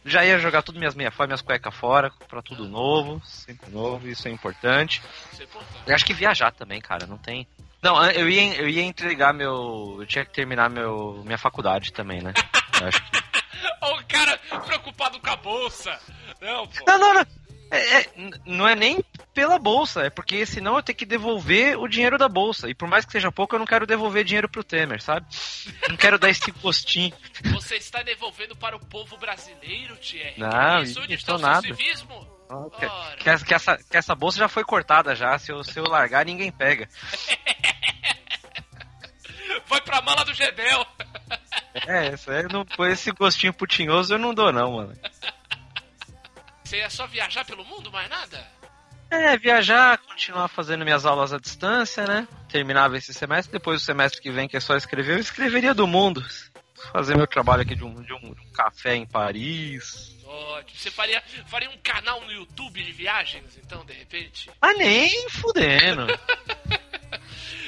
Já ia jogar tudo minhas meia fora, minhas cuecas fora, comprar tudo novo, sempre novo, isso é importante.
Isso é importante.
Eu acho que viajar também, cara, não tem. Não, eu ia, eu ia entregar meu. Eu tinha que terminar meu, minha faculdade também, né? Eu acho que-
O cara preocupado com a bolsa. Não, pô.
Não, não, não. É, é, não é nem pela bolsa, é porque senão eu tenho que devolver o dinheiro da bolsa. E por mais que seja pouco, eu não quero devolver dinheiro pro Temer, sabe? Não quero dar esse gostinho.
Você está devolvendo para o povo brasileiro, Thierry.
Não,
isso onde
isso
está o
nada.
civismo?
Que, que essa, que essa- que essa bolsa já foi cortada já. Se eu, se eu largar, ninguém pega.
Vai pra mala do Gedel.
É, essa aí não, por esse gostinho putinhoso eu não dou, não, mano.
Você ia só viajar pelo mundo, mais nada?
É, viajar, continuar fazendo minhas aulas à distância, né? Terminava esse semestre, depois do semestre que vem, que é só escrever, eu escreveria do mundo. Fazer meu trabalho aqui de um, de um, de um café em Paris.
Ótimo. Você faria, faria um canal no YouTube de viagens, então, de repente?
Mas nem fudendo.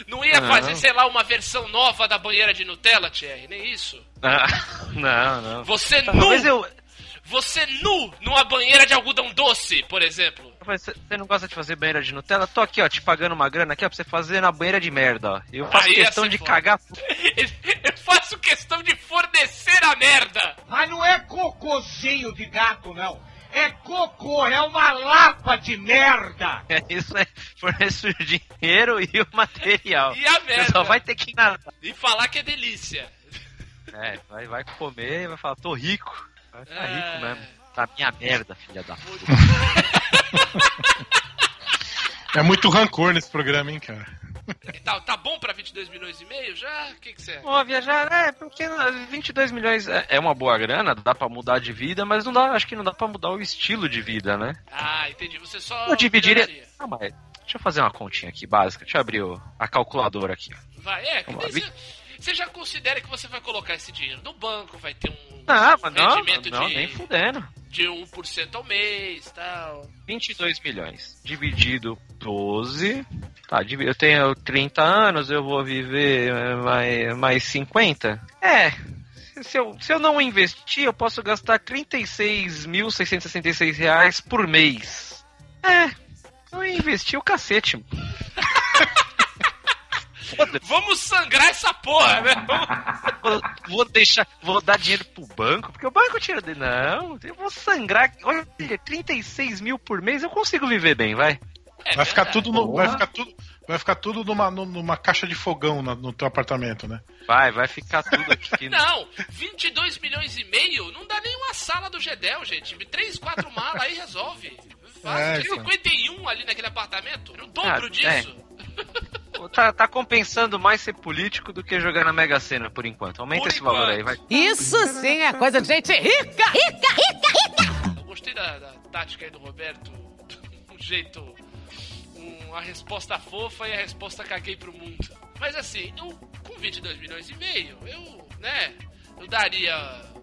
Não ia
Não.
fazer, sei lá, uma versão nova da banheira de Nutella, Thierry? Nem isso.
Ah, não, não.
Você nu!
Talvez eu.
Você nu numa banheira de algodão doce, por exemplo.
Você não gosta de fazer banheira de Nutella? Tô aqui, ó, te pagando uma grana aqui, ó, pra você fazer na banheira de merda, ó. Eu faço
Aí
questão de
foda.
cagar.
Eu faço questão de fornecer a merda.
Mas não é cocôzinho de gato, não. É cocô, é uma lapa de merda.
É isso aí. Forneço o dinheiro e o material.
E a
Você
merda.
só vai ter que nadar.
E falar que é delícia.
É, vai, vai comer e vai falar, tô rico. Vai ficar
É.
rico mesmo. Tá minha merda, filha da puta.
É muito rancor nesse programa, hein, cara.
Tá, tá bom pra 22 milhões e meio já? O que que você acha?
Pô, viajar, é, porque 22 milhões é, é uma boa grana, dá pra mudar de vida, mas não dá, acho que não dá pra mudar o estilo de vida, né?
Ah, entendi. Você só.
Eu dividiria. Ah, mas deixa eu fazer uma continha aqui básica. Deixa eu abrir o- a calculadora aqui.
Vai, é, que
Vamos lá,
você, já considera que você vai colocar esse dinheiro no banco, vai ter um
Não, mas não,
rendimento
não,
de,
nem fudendo.
De 1% ao mês tal.
22 milhões dividido 12. Tá, eu tenho 30 anos, eu vou viver mais, mais 50? É. Se eu, se eu não investir, eu posso gastar 36.666 reais por mês. É. Eu investi o cacete. Foda-se.
Vamos sangrar essa porra, né? Vamos-
Vou, deixar, vou dar dinheiro pro banco, porque o banco tira de. Não, eu vou sangrar. Olha, 36 mil por mês, eu consigo viver bem, vai.
É
Vai ficar
verdade.
tudo, no- vai ficar tudo, vai ficar tudo numa, nu- numa caixa de fogão na- no teu apartamento, né?
Vai, vai ficar tudo aqui.
Não, 22 milhões e meio não dá nem uma sala do Gedel, gente. 3, 4 malas aí resolve. Faz
É,
Tem
então.
51 ali naquele apartamento. O dobro
Ah,
disso.
Tá, tá compensando mais ser político do que jogar na Mega Sena por enquanto. Aumenta
Por
esse valor aí,
enquanto.
vai.
Isso sim é coisa de gente rica!
Eu gostei da, da tática aí do Roberto. Um jeito. um- a resposta fofa e a resposta caguei pro mundo. Mas assim, eu com 22 milhões e meio, eu, né? Eu daria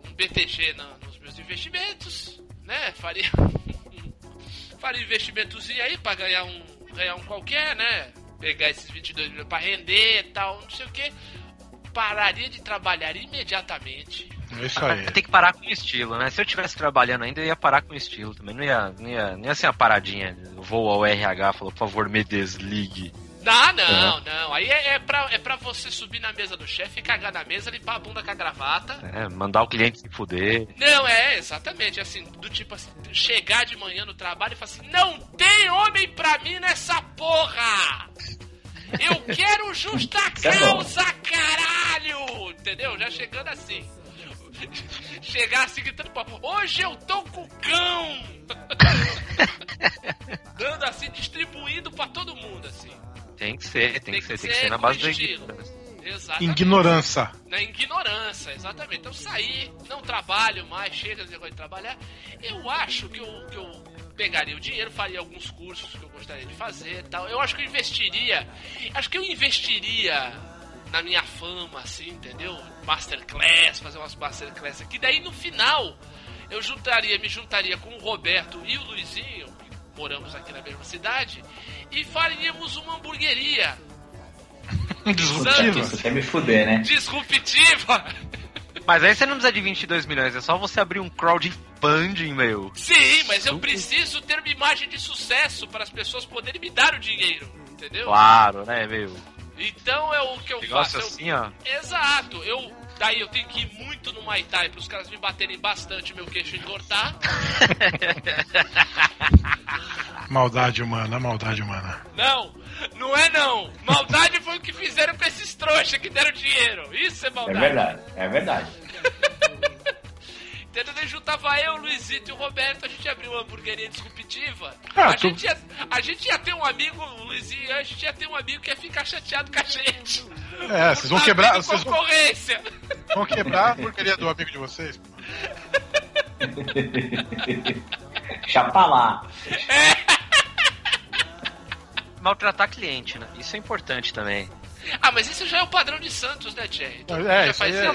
um BTG na- nos meus investimentos, né? Faria. faria um investimentozinho aí pra ganhar um, ganhar um qualquer, né? Pegar esses 22 milhões pra render e tal, não sei o que. Pararia de trabalhar imediatamente.
É isso aí.
Tem que parar com o estilo, né? Se eu tivesse trabalhando ainda, eu ia parar com o estilo também. Não ia, não ia, não ia ser uma paradinha. Vou ao RH, falou, por favor, me desligue.
Não, não, não. Aí é, é, pra, é pra você subir na mesa do chefe, cagar na mesa, limpar a bunda com a gravata.
É, mandar o cliente se fuder.
Não, é, exatamente. Assim, do tipo assim, chegar de manhã no trabalho e falar assim: não tem homem pra mim nessa porra! Eu quero justa
é bom.
causa, caralho! Entendeu? Já chegando assim. Chegar assim gritando, pô, hoje eu tô com o cão! Dando assim, distribuindo pra todo mundo, assim.
Tem que ser, tem, que ser, tem que ser na base do
estilo.
ignorância.
Exatamente.
Ignorância.
Na ignorância, exatamente. Então saí, não trabalho mais, chega de trabalhar. Eu acho que eu, que eu pegaria o dinheiro, faria alguns cursos que eu gostaria de fazer e tal. Eu acho que eu investiria. Acho que eu investiria na minha fama, assim, entendeu? Masterclass, fazer umas masterclass aqui. Daí no final eu juntaria, me juntaria com o Roberto e o Luizinho, moramos aqui na mesma cidade, e faríamos uma hamburgueria
Disruptiva.
Santos.
Você quer me fuder, né?
disruptiva.
Mas aí você não precisa de 22 milhões, é só você abrir um crowdfunding, meu.
Sim, mas eu preciso ter uma imagem de sucesso para as pessoas poderem me dar o dinheiro, entendeu?
Claro, né, meu?
Então é o que eu
Negócio
faço. eu-
assim, ó.
Exato, eu daí eu tenho que ir muito no Muay Thai para os caras me baterem bastante meu queixo entortar.
Maldade humana, maldade humana.
Não, não é não. Maldade foi o que fizeram com esses trouxas que deram dinheiro. Isso é
É
maldade.
verdade, é verdade.
Entendeu? Juntava eu, o Luizito e o Roberto, a gente abriu uma hamburgueria disruptiva.
Ah,
a,
tu-
gente ia, a gente ia ter um amigo, o Luizinho, a gente ia ter um amigo que ia ficar chateado com a gente.
É, vocês vão quebrar. Vocês vão,
concorrência.
vão quebrar a porcaria do amigo de vocês. pô.
Chapa lá.
Maltratar cliente, né? Isso é importante também.
Ah, mas isso já é o padrão de Santos, né? Todo mundo
É,
já
isso
faz
é-
isso.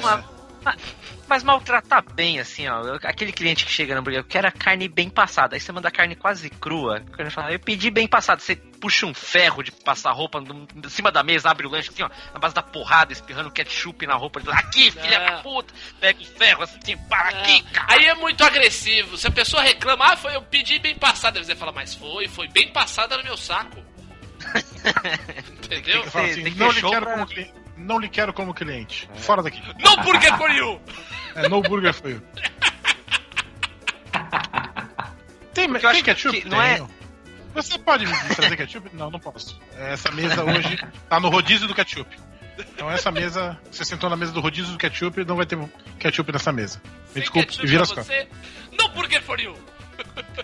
Mas, mas- maltratar bem, assim, ó. Aquele cliente que chega no hambúrguer, eu quero a carne bem passada. Aí você manda a carne quase crua. O cara fala, eu pedi bem passada. Você puxa um ferro de passar roupa no- em cima da mesa, abre o lanche assim, ó, na base da porrada, espirrando ketchup na roupa. Aqui, filha da puta. Pega o ferro assim, para aqui, cara.
Aí é muito agressivo. Se a pessoa reclama, ah, foi, eu pedi bem passada. Você fala, mas foi, foi bem passada no meu saco. Entendeu?
Eu falo
Tem-
assim,
tem que
não, lhe quero
pra-
como cliente, não lhe quero como cliente. Fora daqui.
No burger for you!
É no burger for you. Tem,
Porque
tem ketchup?
que não é-.
Você pode me trazer ketchup? Não, não posso. Essa mesa hoje tá no rodízio do ketchup. Então essa mesa, você sentou na mesa do rodízio do ketchup, não vai ter ketchup nessa mesa. Me
Sem
desculpe, vira as costas.
No burger for you!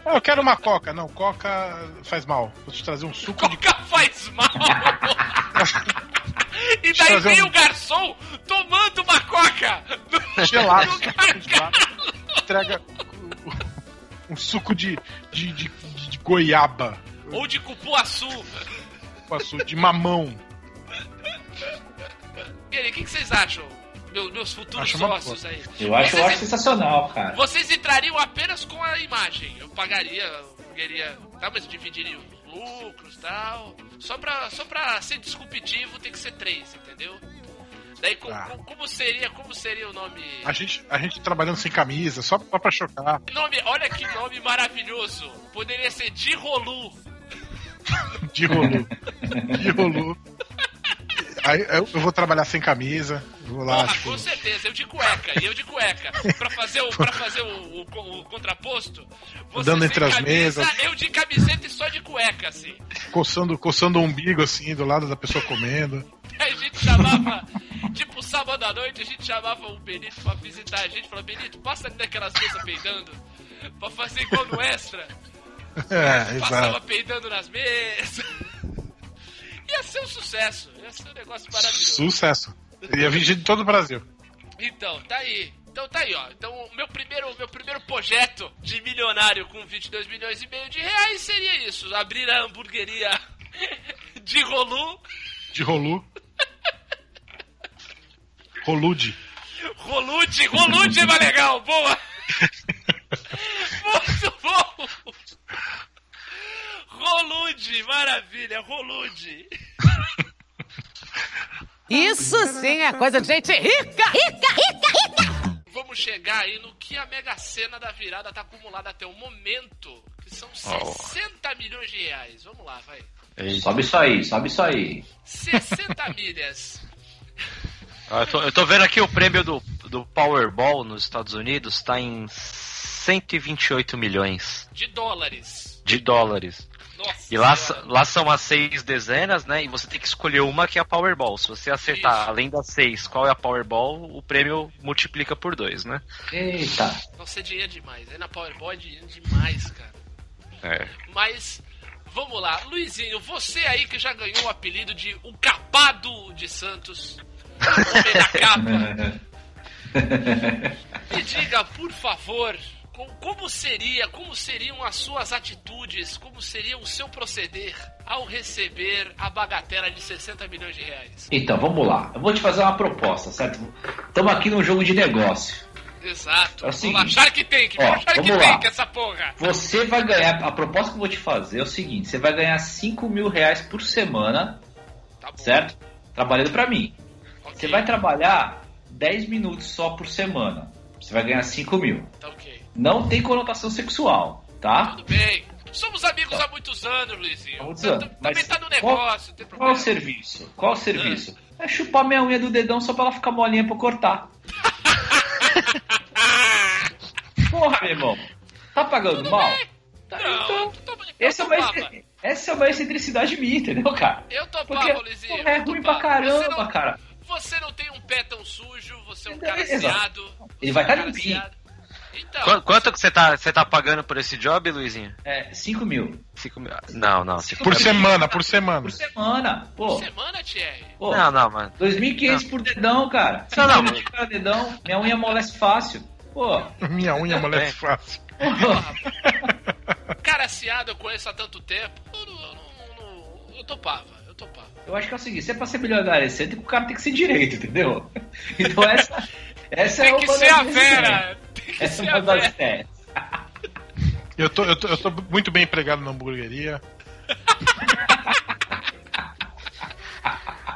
Ah, eu quero uma coca. Não, coca faz mal. Vou te trazer um suco de.
Coca faz mal. e daí vem
um-
o garçom tomando uma coca.
Gelado.
Gargalo.
Entrega um suco de, de, de, de goiaba.
Ou de cupuaçu.
Passou de mamão.
E aí, o que, que vocês acham? Meu- meus futuros
Acho
sócios aí.
Eu acho, eu
Vocês-
acho sensacional, cara.
Vocês entrariam apenas com a imagem. Eu pagaria, eu queria. Tá, mas dividiria os lucros tal. Só pra, só pra ser disruptivo tem que ser três, entendeu? Daí co-
Tá.
co- como seria, como seria o nome?
A gente, a gente trabalhando sem camisa, só, só pra chocar.
Nome, olha que nome maravilhoso. Poderia ser de Rolu.
De rolo. De rolo. Aí eu, eu vou trabalhar sem camisa. Vou lá,
Porra,
tipo,
com certeza, eu de cueca, e eu de cueca. Pra fazer o, pra fazer o, o o contraposto, você
Andando
sem
entre as
camisa,
mesas.
Eu de camiseta e só de cueca, assim.
coçando, coçando o umbigo assim, do lado da pessoa comendo.
A gente chamava, tipo, sábado à noite, a gente chamava o Benito pra visitar a gente. Falava, Benito, passa ali naquelas mesas peidando. Pra fazer igual no extra.
É,
Passava
exato.
peidando nas mesas. Ia ser um sucesso. Ia ser um negócio maravilhoso.
Sucesso. Ia vir de todo o Brasil.
Então, tá aí. Então tá aí, ó. Então o meu primeiro, meu primeiro projeto de milionário com 22 milhões e meio de reais seria isso. Abrir a hamburgueria de Rolu.
De rolu. Rolude.
Rolude, Rolude é mais legal, boa! Muito bom! Rolude, maravilha, Rolude!
Isso sim é coisa de gente rica! Rica, rica, rica!
Vamos chegar aí no que a Mega Sena da virada tá acumulada até o momento, que são 60 milhões de reais. Vamos lá, vai.
Sobe isso aí, sobe isso aí.
60 milhas.
Ah, Eu tô, eu tô vendo aqui o prêmio do, do Powerball nos Estados Unidos tá em 128 milhões
de dólares.
de dólares.
Nossa
E lá,
Senhora.
lá são as seis dezenas, né? E você tem que escolher uma que é a Powerball. Se você acertar
Isso.
além das seis qual é a Powerball, o prêmio multiplica por dois, né?
Eita.
Nossa, é dinheiro demais. É na Powerball é dinheiro demais, cara.
É.
Mas, vamos lá. Luizinho, você aí que já ganhou o apelido de o Capado de Santos, o homem da capa, me diga, por favor, como seria, como seriam as suas atitudes, como seria o seu proceder ao receber a bagatela de 60 milhões de reais?
Então, vamos lá. Eu vou te fazer uma proposta, certo? Estamos aqui num jogo de negócio.
Exato.
É o
Vamos
seguinte.
lá, Shark Tank,
Ó,
vamos Shark
vamos
Tank,
lá.
essa porra.
Você vai ganhar. A proposta que eu vou te fazer é o seguinte: você vai ganhar 5 mil reais por semana,
Tá
certo? Trabalhando pra mim.
Ok,
Você vai trabalhar 10 minutos só por semana. Você vai ganhar 5 mil.
Tá ok.
Não tem conotação sexual, tá?
Tudo bem. Somos amigos há muitos anos, Luizinho.
Há muitos anos,
Também tá no
qual-
negócio,
Qual
problema.
o serviço? Qual o serviço? É chupar minha unha do dedão só pra ela ficar molinha pra eu cortar. Porra, meu irmão. Tá pagando mal? Tá,
Não,
então,
tô-
essa é, uma, essa é uma excentricidade minha, entendeu, cara?
Eu topava,
Porque
Luizinho.
porra, é ruim pra caramba,
não,
cara.
Você não tem um pé tão sujo, você é um
Então,
cara
exato. Ele vai
é um
tá limpinho.
ciado. Então,
Qu- Quanto que você tá, você tá pagando por esse job, Luizinho?
É, 5 mil.
Cinco mil. Não, não. Cinco
Por
mil.
semana, por semana.
Por semana. Pô,
semana, Thierry.
pô
Não, não, mano.
2.500 por dedão, cara.
Não, não,
5 de cada dedão. Minha unha amolece fácil. Pô,
Minha unha
É.
amolece fácil.
Cara ciado eu conheço há tanto tempo. Eu, não, eu, não- não- eu topava, eu topava.
eu acho que é o seguinte: se é pra ser milionário excêntrico, o cara tem que ser direito, entendeu? Então essa, essa é
Tem que
uma
ser a Vera.
Essa é uma das ideias.
Eu tô, eu, tô, eu tô muito bem empregado na hamburgueria.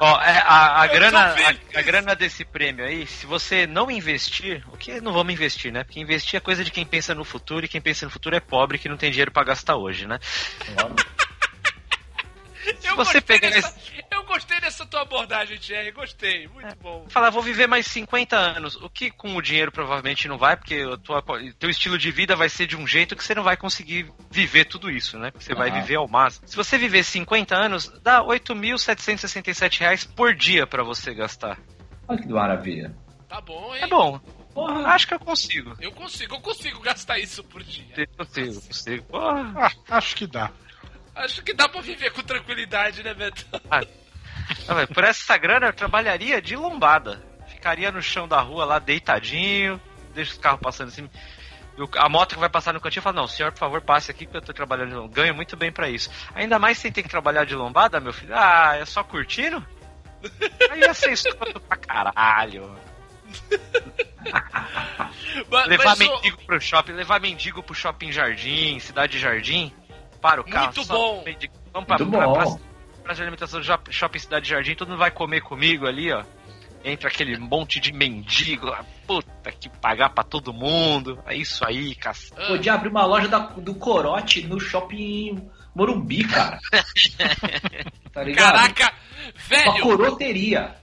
Ó, é, a, a grana, a, a grana desse prêmio aí, se você não investir, o que não vamos investir, né? Porque investir é coisa de quem pensa no futuro e quem pensa no futuro é pobre que não tem dinheiro pra gastar hoje, né?
Eu
você pegar
dessa, Eu gostei dessa tua abordagem, Thierry. Gostei, muito bom.
Falar, vou viver mais 50 anos. O que com o dinheiro provavelmente não vai, porque o teu estilo de vida vai ser de um jeito que você não vai conseguir viver tudo isso, né? Você vai
Ah.
viver ao máximo. Se você viver 50 anos, dá 8.767 reais por dia pra você gastar.
Olha que maravilha.
Tá bom, hein?
É bom.
Porra.
Acho que eu consigo.
Eu consigo, eu consigo gastar isso por dia.
Eu consigo, consigo. Porra.
Ah, acho que dá.
Acho que dá pra viver com tranquilidade, né, Beto?
Ah, velho, por essa grana eu trabalharia de lombada. Ficaria no chão da rua lá deitadinho, deixa os carros passando assim. A moto que vai passar no cantinho fala, não, senhor, por favor, passe aqui que eu tô trabalhando de lombada. Ganho muito bem pra isso. Ainda mais sem ter que trabalhar de lombada, meu filho. Ah, é só curtindo? Aí ia ser escroto pra caralho. Levar
mas,
mendigo pro shopping, levar mendigo pro shopping jardim, cidade jardim. Para o carro.
Muito bom.
Vamos pra,
Muito
pra, praça, praça de alimentação shopping cidade jardim, todo mundo vai comer comigo ali, ó. Entra aquele monte de mendigo lá, puta que pagar pra todo mundo. É isso aí, cacete.
Podia abrir uma loja da- do Corote no shopping Morumbi, cara. tá ligado?
Caraca,
Uma
velho,
coroteria.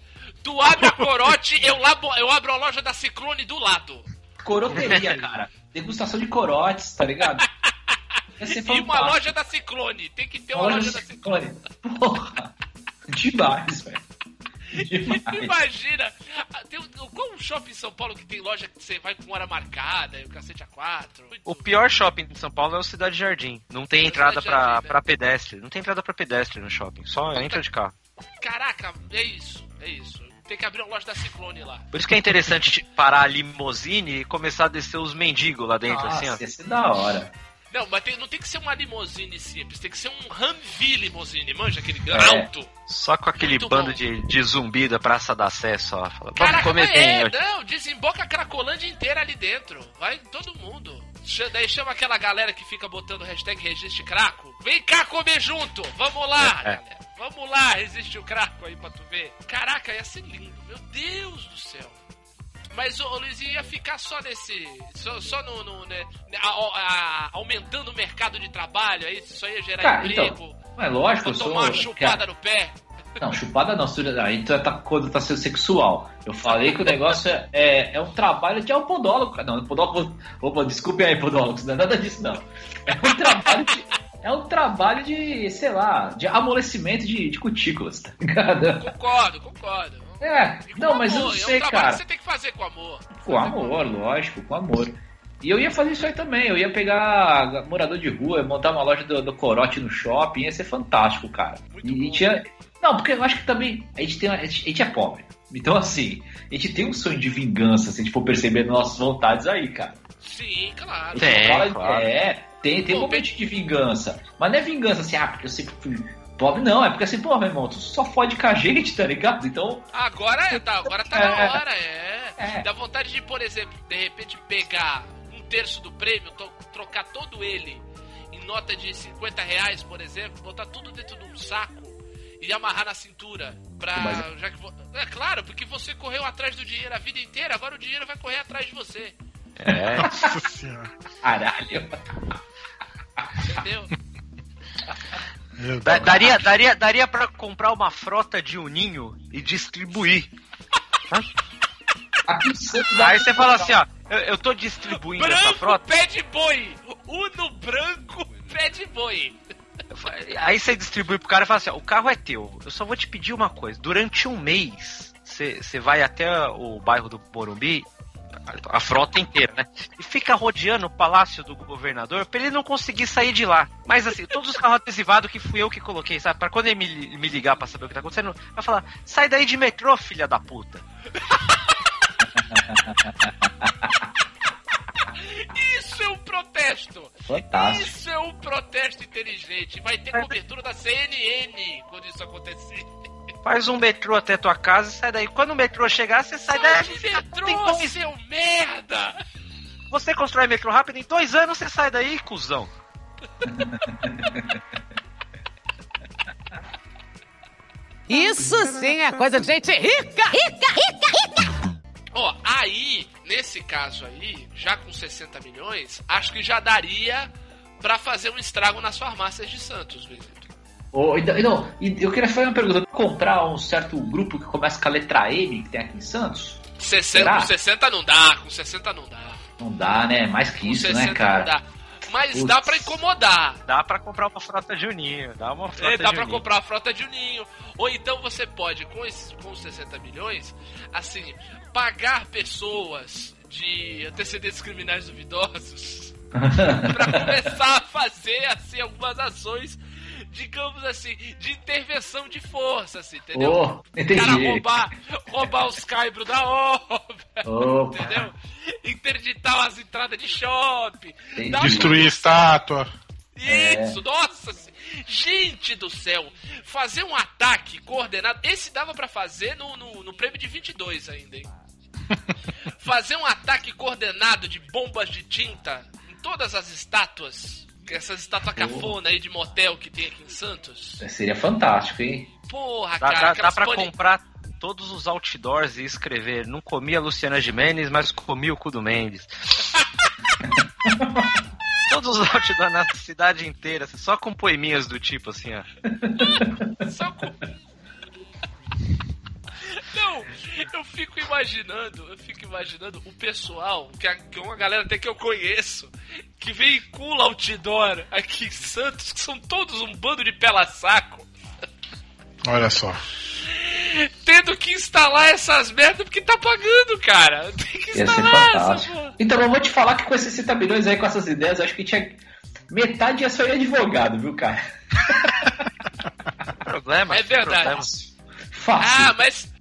tu abre a corote, eu, labo, eu abro a loja da Ciclone do lado.
Coroteria, cara. Degustação de corotes, tá ligado?
E uma loja da Ciclone. Tem que ter uma loja da Ciclone.
Ciclone. Porra. Demais, velho. Demais.
Imagina, ah, tem um, qual um shopping em São Paulo que tem loja que você vai com hora marcada e o cacete a quatro?
O pior shopping de São Paulo é o Cidade Jardim. Não tem
É
entrada
Jardim, né?
pra pedestre. Não tem entrada pra pedestre no shopping. Só entra de carro.
Caraca, é isso, é isso. Tem que abrir uma loja da Ciclone lá.
Por isso que é interessante tipo, parar a limousine e começar a descer os mendigos lá dentro,
Nossa,
assim, ó.
ia ser da hora.
Não, mas tem- não tem que ser uma limousine simples, tem que ser um Humvee limousine, manja aquele
É.
alto.
Só com aquele
Muito
bando
bom.
de, de zumbi da Praça da Sé só. Fala, Vamos
Caraca,
comer
mas
bem
é, não, desemboca a Cracolândia inteira ali dentro. Vai todo mundo. Daí chama aquela galera que fica botando hashtag resiste craco. Vem cá comer junto. Vamos lá,
É, é.
galera. Vamos lá, resiste o craco aí pra tu ver. Caraca, ia ser lindo. Meu Deus do céu. Mas o Luiz ia ficar só nesse. Só, só no. no né, a- a- aumentando o mercado de trabalho, aí só ia gerar
Cara,
emprego.
então, Mas lógico, eu sou.
tomar uma chupada
cara,
no pé.
Não, chupada não, aí tu tá quando tá sendo sexual. Eu falei que o negócio é, é, é um trabalho de podólogo. Não, podólogo. Opa, desculpe aí, podólogos, não é nada disso, não. É um trabalho de. É um trabalho de, sei lá, de amolecimento de, de cutículas, tá ligado?
Concordo, concordo.
É,
E com
não, mas eu não sei,
é um trabalho
cara.
que você tem que fazer com amor.
Com amor, lógico, com amor. E eu ia fazer isso aí também, eu ia pegar morador de rua, montar uma loja do, do Corote no shopping, ia ser fantástico, cara.
Muito
e
bom.
tinha. Não, porque eu acho que também a gente, tem, uma- a gente, a gente é pobre. Então, assim, a gente tem um sonho de vingança, se a gente for perceber nossas vontades aí, cara.
Sim, claro.
Tem,
fala-
claro.
É, tem, tem um momento de vingança. Mas não é vingança assim, ah, porque eu sempre fui pobre, não. É porque assim, pô, meu irmão, tu só fode com a gente, tá ligado? Então,
Agora é, tá, agora tá
É.
na hora, é.
É.
Dá vontade de, por exemplo, de repente pegar um terço do prêmio, trocar todo ele em nota de 50 reais, por exemplo, botar tudo dentro de um saco e amarrar na cintura. Pra.
Mas-
Já que é claro, porque você correu atrás do dinheiro a vida inteira, agora o dinheiro vai correr atrás de você.
É.
Nossa senhora.
caralho.
Entendeu?
Da- daria, daria, daria pra comprar uma frota de uninho e distribuir. Aí você fala assim, ó, eu, eu tô distribuindo essa
branco,
frota.
pé de boi! Uno branco, pé de boi!
Aí você distribui pro cara e fala assim, ó, o carro é teu. Eu só vou te pedir uma coisa. Durante um mês, você você vai até o bairro do Morumbi, a frota inteira, né? E fica rodeando o palácio do governador pra ele não conseguir sair de lá. Mas assim, todos os carros adesivados que fui eu que coloquei, sabe? Pra quando ele me, me ligar pra saber o que tá acontecendo, vai falar, sai daí de metrô, filha da puta.
Isso é um protesto!
Fantástico.
Isso é um protesto inteligente. Vai ter cobertura da CNN quando isso acontecer.
Faz um metrô até tua casa e sai daí. Quando o metrô chegar, você sai daí.
Sai de
Tem
metrô,
dois-
seu merda!
Você constrói metrô rápido, em dois anos você sai daí, cuzão.
Isso sim é coisa de gente rica! Rica, rica, rica!
Ó, aí, nesse caso aí, já com 60 milhões, acho que já daria pra fazer um estrago nas farmácias de Santos, Luizito.
Ô, e da- não, e eu queria fazer uma pergunta. Comprar um certo grupo que começa com a letra M que tem aqui em Santos?
60,
Será?
com 60 não dá, com 60 não dá.
Não dá, né? Mais que
Com
isso,
60
né, cara?
não dá. Mas
Putz.
dá pra incomodar.
Dá pra comprar uma frota de uninho. Dá uma frota
É, dá
de
pra
uninho.
comprar a frota de uninho. Ou então você pode, com, esses, com os 60 milhões, assim, pagar pessoas de antecedentes criminais duvidosos pra começar a fazer, assim, algumas ações, digamos assim, de intervenção de força, assim, entendeu?
Oh,
O cara
entendi.
roubar, roubar os caibros da obra,
Opa.
entendeu? Interditar as entradas de shopping.
Entendi.
Destruir estátua.
isso, nossa! se- Gente do céu! Fazer um ataque coordenado. Esse dava pra fazer no, no, no prêmio de 22 ainda, hein? fazer um ataque coordenado de bombas de tinta em todas as estátuas. Essas estátuas cafona aí de motel que tem aqui em Santos.
Seria fantástico, hein?
Porra,
Dá,
cara.
dá, dá pra comprar todos os outdoors e escrever. Não comia Luciana Gimenez, mas comia o cu do Mendes. todos os outdoors na cidade inteira, só com poeminhas do tipo assim, ó.
Só com... Não, eu fico imaginando, eu fico imaginando o pessoal, que, que uma galera até que eu conheço, que veicula outdoor aqui em Santos, que são todos um bando de pela-saco,
Olha só.
tendo que instalar essas merdas porque tá pagando, cara. Tem que instalar essa porra.
Então, eu vou te falar que com esses 60 milhões aí, com essas ideias, eu acho que tinha. Metade ia só ir advogado, viu, cara?
Problema.
É verdade.
problema.
Fácil.
Ah, mas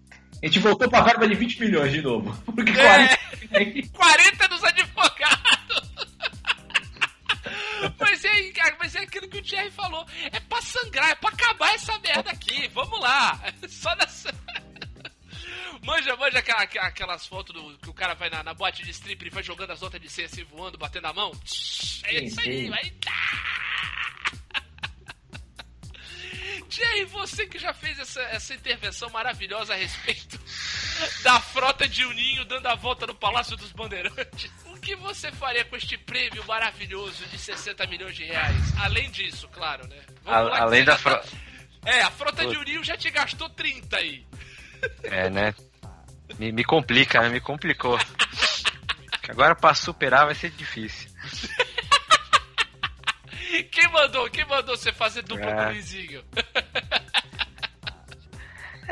A gente voltou pra verba de 20 milhões de novo. Porque
É.
40 aí.
40 dos advogados. Mas é, mas é aquilo que o Thierry falou. É pra sangrar, é pra acabar essa merda aqui. Vamos lá. Só nessa. Manja, manja aquela- aquela- aquelas fotos do, que o cara vai na, na boate de strip e vai jogando as notas de 100 assim voando, batendo a mão? É isso aí, vai. Thierry, você que já fez essa, essa intervenção maravilhosa a respeito da frota de Uninho dando a volta no Palácio dos Bandeirantes, o que você faria com este prêmio maravilhoso de 60 milhões de reais? Além disso, claro, né?
A- além da
já tá-
frota.
É, a frota de Uninho já te gastou 30 aí.
É, né? Me, me complica, né? Me complicou. Agora pra superar vai ser difícil.
Quem mandou? Quem mandou você fazer dupla
É.
com o Luizinho?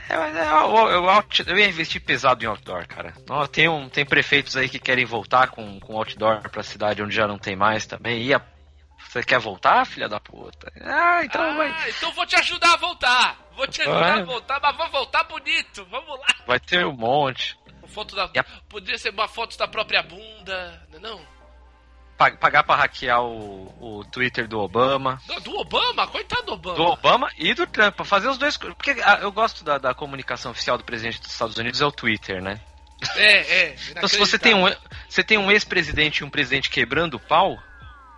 É, mas é, eu, eu, out- eu ia investir pesado em outdoor, cara. Tem, um, tem prefeitos aí que querem voltar com, com outdoor pra cidade onde já não tem mais também. Ia, você quer voltar, filha da puta? Ah, então
ah,
vai,
então vou te ajudar a voltar. Vou te ajudar
Vai.
a voltar, mas vou voltar bonito. Vamos lá.
vai ter um monte.
Foto da...
A-
Podia ser uma foto da própria bunda, não é não?
Pa- Pagar pra hackear o, o Twitter do Obama.
Do, do Obama? Coitado do Obama.
Do Obama e do Trump, pra fazer os dois. Porque ah, eu gosto da, da comunicação oficial do presidente dos Estados Unidos, é o Twitter, né?
É, é.
Então se você tem um, você tem um ex-presidente e um presidente quebrando o pau,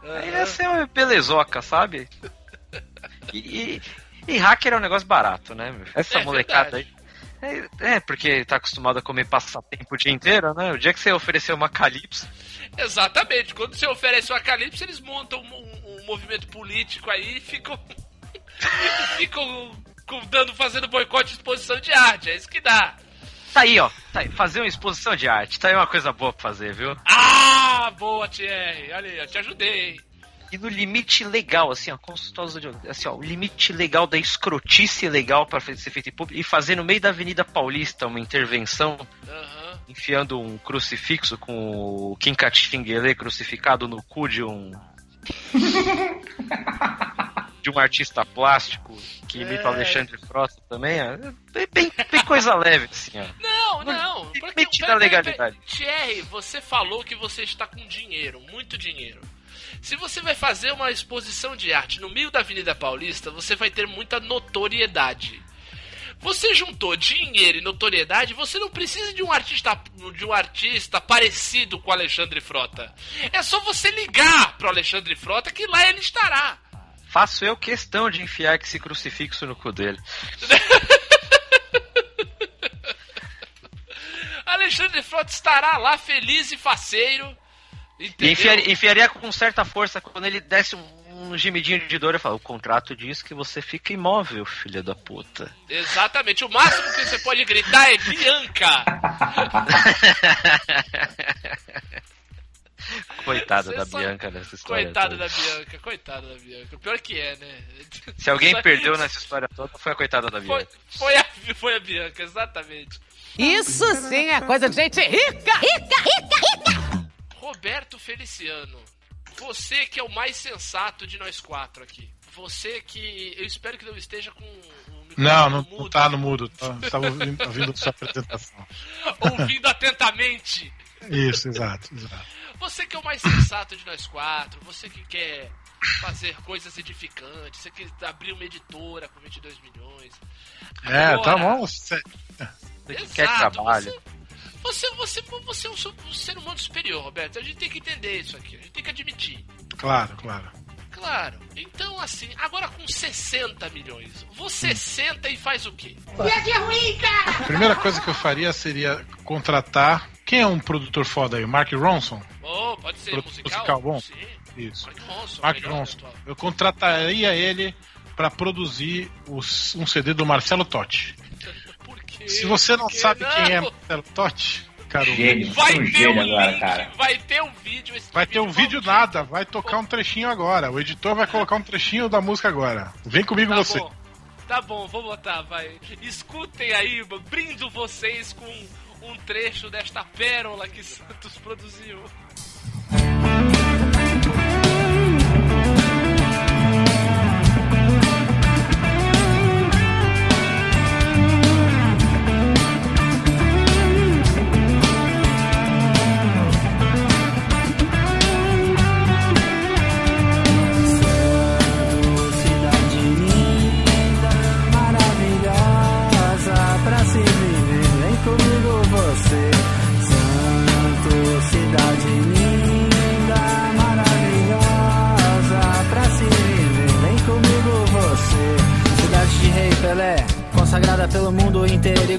aí ia ser uma belezoca, sabe? E, e, e hacker é um negócio barato, né? meu? Essa
É
molecada aí. É, é, porque tá acostumado a comer passatempo o dia inteiro, né? O dia que você oferecer uma Calypso,
Exatamente. Quando você oferece o Acalipse, eles montam um, um- movimento político aí e ficam. ficam dando, fazendo boicote de exposição de arte. É isso que dá.
tá aí, ó. Tá aí, fazer uma exposição de arte, tá aí uma coisa boa pra fazer, viu?
Ah, boa, Thierry. Olha aí, eu te ajudei, hein?
E no limite legal, assim, ó, de assim, ó, o limite legal da escrotice legal para ser feito em público e fazer no meio da Avenida Paulista uma intervenção
Aham.
enfiando um crucifixo com o Kim Katinguele crucificado no cu de um de um artista plástico que imita
É.
o Alexandre Frota também, ó, bem, bem, coisa leve, assim, ó.
Não, não. Porque,
Limite
pera-
da
pera-
legalidade.
Thierry, você falou que você está com dinheiro, muito dinheiro. Se você vai fazer uma exposição de arte no meio da Avenida Paulista, você vai ter muita notoriedade. Você juntou dinheiro e notoriedade, você não precisa de um artista de um artista parecido com o Alexandre Frota. É só você ligar pro Alexandre Frota que lá ele estará.
Faço eu questão de enfiar esse crucifixo no cu dele.
Alexandre Frota estará lá feliz e faceiro.
E
entendeu?
enfiaria, enfiaria com certa força quando ele desse um, um gemidinho de dor. Eu falo, o contrato diz que você fica imóvel, filha da puta.
Exatamente. O máximo que você pode gritar é Bianca.
Coitada da
só-
Bianca nessa história.
Coitada
toda.
da Bianca, coitada da Bianca. Pior que é, né?
Se alguém
Só-
perdeu nessa história toda, foi a coitada da
Foi,
Bianca.
foi, a, foi a Bianca, exatamente.
Isso sim é coisa de gente rica! Rica, rica, rica!
Roberto Feliciano, você que é o mais sensato de nós quatro aqui. Você que. Eu espero que não esteja com o microfone
Não, não,
mudo,
não tá no mudo. Tá, estava ouvindo, ouvindo sua apresentação.
ouvindo atentamente.
Isso, exato, exato.
Você que é o mais sensato de nós quatro, você que quer fazer coisas edificantes, você que abrir uma editora com 22 milhões.
É, tá
Agora,
bom. Você-
Você que quer trabalho.
Você, você, você, você é um, ser humano superior, Roberto. A gente tem que entender isso aqui, a gente tem que admitir.
Claro, claro.
Claro. Então, assim, agora com 60 milhões, você
Hum.
senta e faz o quê?
A primeira coisa que eu faria seria contratar. Quem é um produtor foda aí? O Mark Ronson?
Oh, pode ser musical?
musical bom?
Sim.
Isso.
Mark Ronson,
Mark Ronson.
atual.
Eu contrataria ele para produzir os- um CD do Marcelo Totti. Se você não
quê?
sabe quem é
Não.
Marcelo Totti, cara,
Gênio.
Vai
um
ter
gênio
um
agora,
link,
cara.
vai ter um vídeo. esse
vai ter um vídeo
maldito.
nada, vai tocar um trechinho agora. O editor vai colocar um trechinho da música agora. Vem comigo
Tá
você.
bom. Tá bom, vou botar, vai. Escutem aí, brindo vocês com um trecho desta pérola que Santos produziu.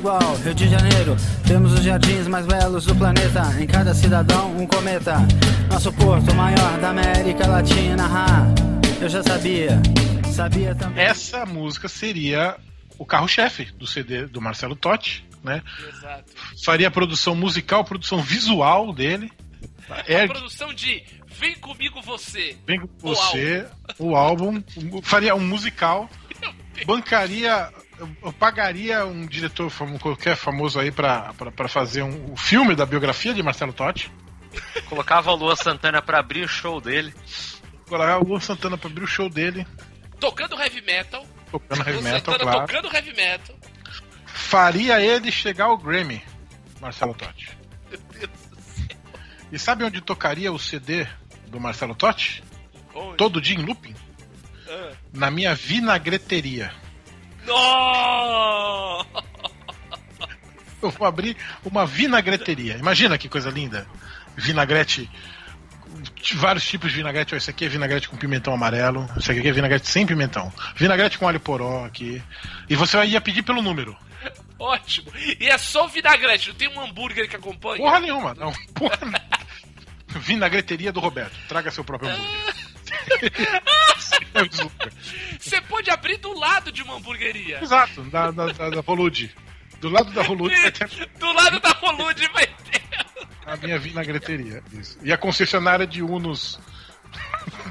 Igual Rio de Janeiro, temos os jardins mais belos do planeta Em cada cidadão um cometa Nosso porto maior da América Latina ah, Eu já sabia, sabia também
Essa música seria o carro-chefe do CD do Marcelo Totti, né?
Exato.
Faria a produção musical, produção visual dele. É,
Produção de Vem Comigo Você.
Vem com
O
você, o álbum, faria um musical, bancaria, eu, eu pagaria um diretor famo- qualquer famoso aí pra, pra, pra fazer um, o filme da biografia de Marcelo Totti,
Colocava o Luan Santana pra abrir o show dele.
colocar o Luan Santana pra abrir o show dele,
Tocando heavy metal.
tocando heavy
Luan
metal,
Santana
claro.
tocando heavy metal.
Faria ele chegar ao Grammy, Marcelo Totti.
Meu Deus do céu.
E sabe onde tocaria o CD do Marcelo Totti?
Onde?
Todo dia em looping?
Ah.
Na minha vinagreteria.
No!
Eu vou abrir uma vinagreteria. Imagina que coisa linda. Vinagrete. Vários tipos de vinagrete. Esse aqui é vinagrete com pimentão amarelo. Esse aqui é vinagrete sem pimentão. Vinagrete com alho poró aqui. E você ia pedir pelo número.
Ótimo. E é só vinagrete, não tem um hambúrguer que acompanha?
Porra nenhuma. Não. Porra. Vinagreteria do Roberto. Traga seu próprio hambúrguer.
Você pode abrir do lado de uma hamburgueria.
Exato, da, da, da, da Rolude. Do lado da Rolude vai ter
Do lado da Rolude vai ter.
a minha vinagreteria. Isso. E a concessionária de Unos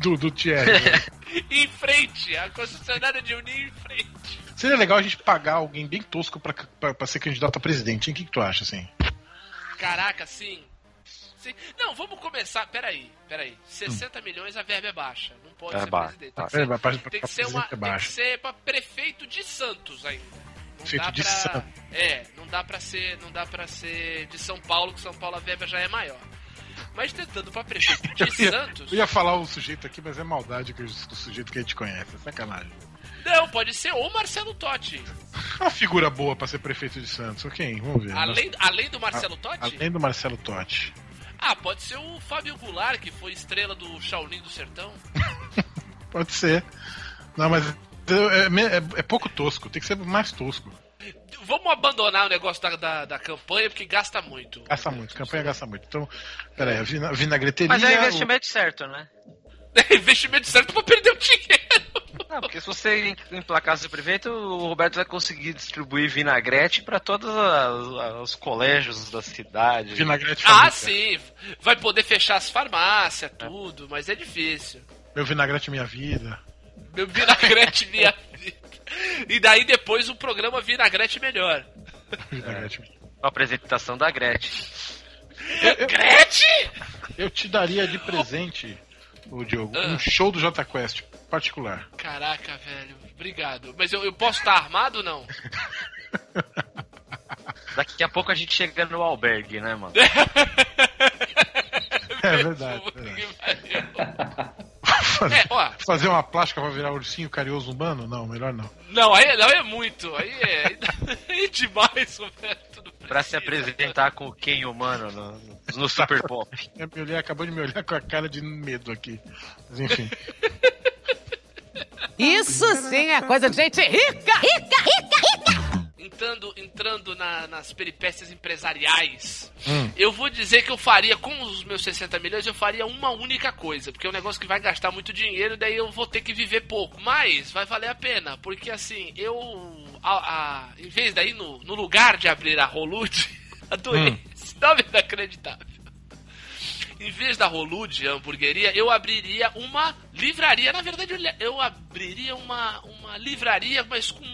do, do Thierry. né?
Em frente, a concessionária de Uninho em frente.
Seria legal a gente pagar alguém bem tosco pra, pra, pra ser candidato a presidente. hein? O que, que tu acha, assim?
Caraca, sim. Sim. Não, vamos começar. Peraí, peraí. 60 milhões a verba é baixa. Não pode
É
ser
baixa,
presidente. Tem que
baixa.
ser,
É, pra- pra-
tem que ser uma.
é
Tem que ser pra prefeito de Santos ainda. Não
Prefeito
dá
de
pra,
Santos.
É, não dá pra ser. Não dá pra ser de São Paulo, que São Paulo a verba já é maior. Mas tentando pra prefeito de
Eu ia,
Santos.
eu ia falar o sujeito aqui, mas é maldade que do sujeito que a gente conhece. É sacanagem.
Não, pode ser o Marcelo Totti.
Uma figura boa pra ser prefeito de Santos. Ok, vamos ver.
Além, além do Marcelo Totti?
Além do Marcelo Totti.
Ah, pode ser o Fábio Goulart, que foi estrela do Shaolin do Sertão.
Pode ser. Não, mas é, é- é pouco tosco. Tem que ser mais tosco.
Vamos abandonar o negócio da, da, da campanha, porque gasta muito.
Gasta muito. Campanha gasta muito. Então, peraí. A vina- vinagreteria...
Mas é
o-
investimento certo, né?
É investimento certo pra perder o dinheiro.
Não, porque se você emplacasse o prefeito, o Roberto vai conseguir distribuir vinagrete para todos os colégios da cidade.
Vinagrete
Ah, sim. Vai poder fechar as farmácias, tudo, mas é difícil.
Meu vinagrete é minha vida.
Meu vinagrete minha vida. E daí depois o programa Vinagrete Melhor.
Vinagrete.
A apresentação da Gretchen.
Gretchen!
Eu te daria de presente, o Diogo,
Ah.
um show do Jota Quest particular.
Caraca, velho. Obrigado. Mas eu, eu posso estar armado ou não?
Daqui a pouco a gente chega no albergue, né, mano?
É verdade. verdade. Fazer,
É, ó.
fazer uma plástica pra virar ursinho carinhoso humano? Não, melhor não.
Não, aí não é muito. Aí é, aí é demais, Roberto.
Pra se apresentar com o Ken humano no, no Super Pop.
Minha mulher acabou de me olhar com a cara de medo aqui. Mas enfim.
Isso sim é coisa de gente rica! Rica, rica, rica!
Entrando, entrando na- nas peripécias empresariais,
Hum.
eu vou dizer que eu faria, com os meus 60 milhões, eu faria uma única coisa. Porque é um negócio que vai gastar muito dinheiro, daí eu vou ter que viver pouco. Mas vai valer a pena, porque assim, eu. A, a- em vez daí, no, no lugar de abrir a Rolude, adorei
Hum.
esse nome inacreditável. Em vez da Rolude, a hamburgueria, eu abriria uma livraria. Na verdade, eu, abriria uma, uma livraria, mas com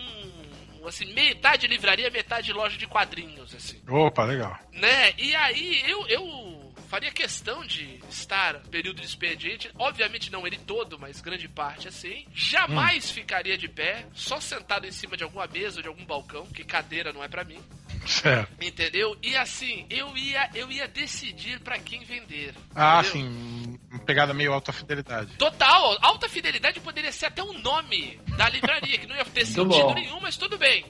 assim, metade livraria, metade loja de quadrinhos, assim.
Opa, legal.
Né? E aí eu, eu faria questão de estar período de expediente, obviamente não ele todo, mas grande parte assim. Jamais ficaria de pé, só sentado em cima de alguma mesa ou de algum balcão, que cadeira não é pra mim.
Certo.
Entendeu? E assim, eu ia eu ia decidir pra quem vender.
Ah,
entendeu?
sim. Uma pegada meio alta fidelidade.
Total, alta fidelidade poderia ser até o nome da livraria, que não ia ter sentido nenhum, mas tudo bem.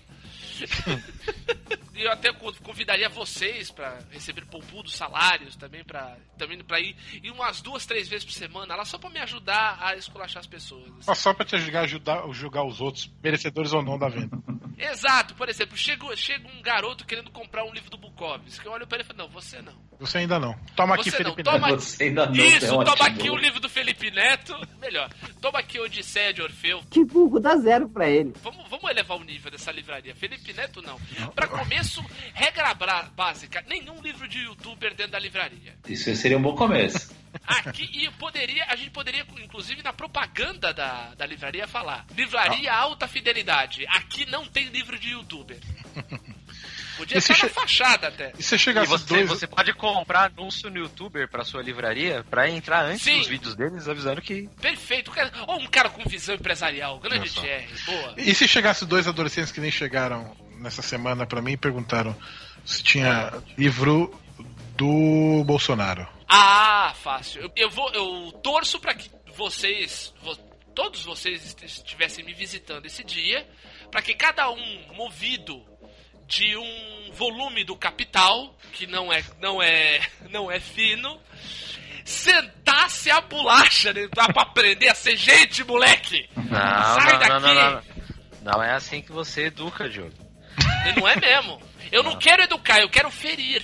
E eu até con- convidaria vocês pra receber poupudos salários também pra também para ir, ir umas duas, três vezes por semana, lá só pra me ajudar a esculachar as pessoas. assim.
Só, pra te ajudar a ajudar, julgar os outros, merecedores ou não da venda.
Exato, por exemplo, chega, chega um garoto querendo comprar um livro do Bukowski, que eu olho pra ele e falo, não, você não.
Você ainda não. Toma aqui,
Você não,
Felipe
toma
Neto.
Você ainda não,
Isso,
é
toma
ótimo.
aqui o livro do Felipe Neto, melhor. Toma aqui o Odisseia de Orfeu.
Que burro, dá zero pra ele.
Vamos, vamos elevar o nível dessa livraria. Felipe Neto, não. Pra começo, regra básica: nenhum livro de youtuber dentro da livraria.
Isso seria um bom começo.
Aqui, e eu poderia, a gente poderia, inclusive, na propaganda da, da livraria, falar: Livraria Alta Fidelidade. Aqui não tem livro de youtuber. Podia
E
estar na
che-
fachada até.
E se
E você,
dois.
você pode comprar anúncio no youtuber pra sua livraria pra entrar antes
Sim.
dos vídeos deles avisando que.
Perfeito. Ou um cara com visão empresarial. Grande. Thierry. Boa.
E se chegasse dois adolescentes que nem chegaram nessa semana pra mim e perguntaram se tinha livro do Bolsonaro?
Ah, fácil. Eu, eu vou, eu torço pra que vocês, vo- todos vocês est- estivessem me visitando esse dia, pra que cada um movido de um volume do Capital, que não é, não é, não é fino, sentasse a bolacha, né? Dá pra aprender a ser gente, moleque.
Não,
Sai
não,
daqui.
não, não, não, não. É assim que você educa, Diogo.
E não é mesmo. Eu não quero educar, eu quero ferir.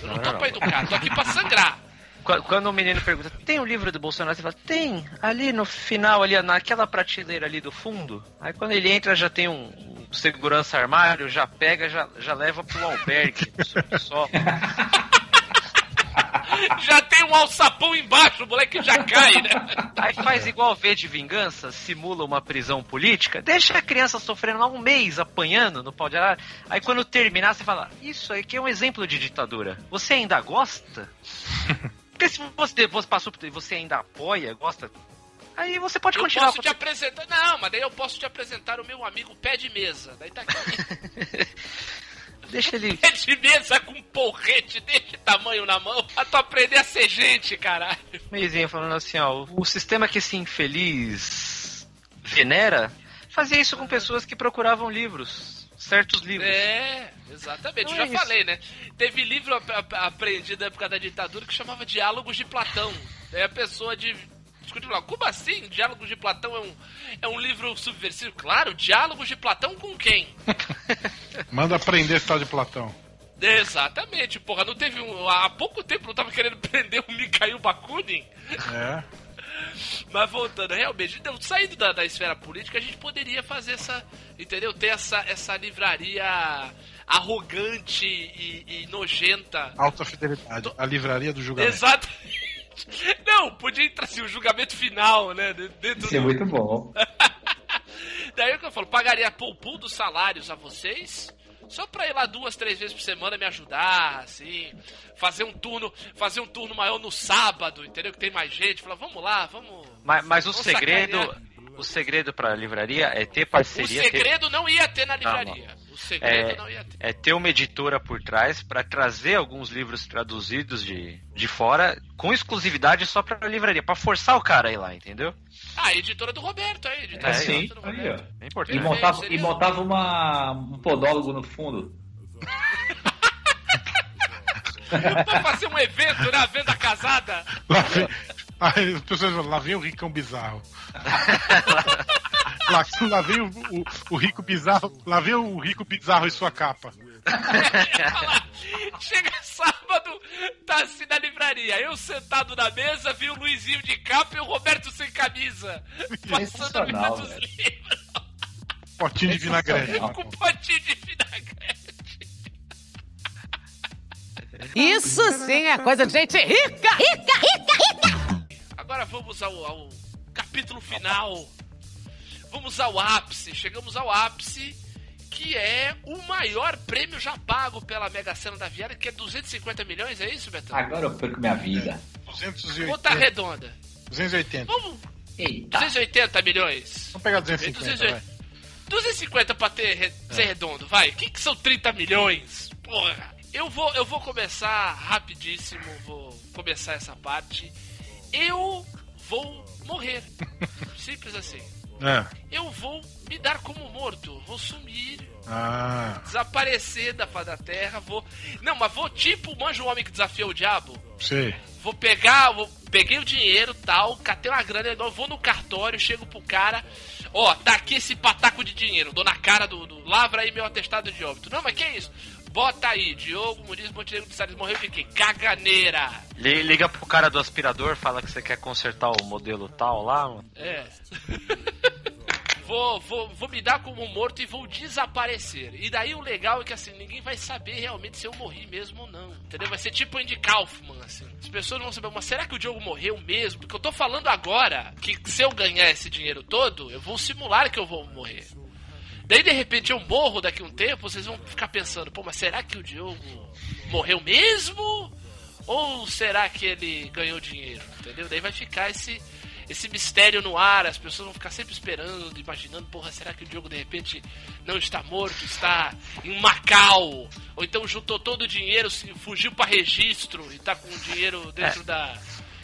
Eu não tô pra educar, tô aqui pra sangrar.
Qu- Quando o menino pergunta, tem um livro do Bolsonaro? Você fala, tem, ali no final, ali naquela prateleira ali do fundo. Aí quando ele entra, já tem um, um segurança armário, já pega, já, já leva pro albergue, subsolo.
Já tem um alçapão embaixo, o moleque já cai, né?
Aí faz igual V de vingança, simula uma prisão política, deixa a criança sofrendo lá um mês apanhando no pau de arara. Aí quando terminar, você fala, isso aqui é um exemplo de ditadura. Você ainda gosta? Porque se você, passou por e você ainda apoia, gosta, aí você pode
Eu
continuar.
posso te apresentar. Não, mas daí eu posso te apresentar o meu amigo pé de mesa. Daí tá aqui.
Deixa ele.
pé de mesa com porrete desse tamanho na mão. Pra tu aprender a ser gente, caralho.
Meizinho falando assim, ó, o sistema que esse infeliz venera fazia isso com pessoas que procuravam livros, certos livros.
É, exatamente.
Então
já
é isso.
falei, né? Teve livro ap- ap- aprendido na época da ditadura que chamava Diálogos de Platão. Daí a pessoa de. discute lá, como assim? Diálogos de Platão é um, é um livro subversivo? Claro, Diálogos de Platão com quem?
Manda prender esse tal de Platão.
Exatamente, porra, não teve um. Há pouco tempo não tava querendo prender o Mikhail Bakunin?
É.
Mas voltando, realmente, então, saindo da, da esfera política, a gente poderia fazer essa, entendeu? Ter essa, essa livraria arrogante e, e nojenta.
Alta fidelidade. A livraria do julgamento.
Exatamente. Não, podia entrar assim, o julgamento final, né? de- Dentro
Isso é
do-
muito bom.
Daí o que eu falo, pagaria poupum dos salários a vocês, só pra ir lá duas, três vezes por semana me ajudar, assim, fazer um turno, fazer um turno maior no sábado, entendeu? Que tem mais gente, falar, vamos lá, vamos.
Mas, mas o segredo,
sacanear.
o segredo pra livraria é ter
O
parceria. ter-
segredo não ia ter na
Não, não.
O segredo
É,
não ia ter.
é ter uma editora por trás pra trazer alguns livros traduzidos de, de fora com exclusividade só pra livraria, pra forçar o cara a ir lá, entendeu?
Ah, a editora do Roberto aí, editora
É,
sim.
do Roberto.
É
E
importante.
montava,
seria-
e montava uma, um podólogo no fundo.
Vamos fazer um evento na venda casada?
Lá vem, aí as pessoas falam, lá vem o ricão bizarro. lá, lá vem o, o- o rico bizarro. Lá vem o rico bizarro e sua capa.
Chega sábado, tá assim na livraria. Eu sentado na mesa, vi o Luizinho de capa e o Roberto sem camisa. Passando
velho.
livros
Potinho de vinagrete.
com um potinho de vinagrete.
Isso sim é coisa de gente rica! Rica, rica, rica!
Agora vamos ao, ao capítulo final. Vamos ao ápice. Chegamos ao ápice, que é o maior prêmio já pago pela Mega Sena da Viária, que é 250 milhões, é isso, Betão?
Agora eu perco minha vida.
280.
Conta redonda.
280.
Vamos,
Eita.
280 milhões.
Vamos pegar 250,
280.
vai.
250 pra ter, re- ser redondo, vai. O que, que são 30 milhões? Porra. Eu vou, eu vou começar rapidíssimo, vou começar essa parte. Eu vou morrer. Simples assim.
É.
Eu vou me dar como morto, vou sumir,
Ah,
desaparecer da face da terra, vou. Não, mas vou tipo, manja o homem que desafiou o diabo.
sei.
Vou pegar, vou, peguei o dinheiro tal, catei uma grana, igual, vou no cartório, chego pro cara, ó, tá aqui esse pataco de dinheiro, dou na cara do, do lavra aí meu atestado de óbito. Não, mas que isso? Bota aí, Diogo Muniz Montenegro de Salles morreu de quê? Caganeira.
Li- Liga pro cara do aspirador, fala que você quer consertar o modelo tal lá, mano.
É. vou, vou, vou me dar como morto e vou desaparecer. E daí o legal é que assim, ninguém vai saber realmente se eu morri mesmo ou não. Entendeu? Vai ser tipo Andy Kaufman, assim. As pessoas vão saber, mas será que o Diogo morreu mesmo? Porque eu tô falando agora que se eu ganhar esse dinheiro todo, eu vou simular que eu vou morrer. Daí de repente eu morro daqui a um tempo, vocês vão ficar pensando, pô, mas será que o Diogo morreu mesmo? Ou será que ele ganhou dinheiro? Entendeu? Daí vai ficar esse, esse mistério no ar, as pessoas vão ficar sempre esperando, imaginando, porra, será que o Diogo de repente não está morto, está em Macau? Ou então juntou todo o dinheiro, fugiu para registro e tá com o dinheiro dentro da.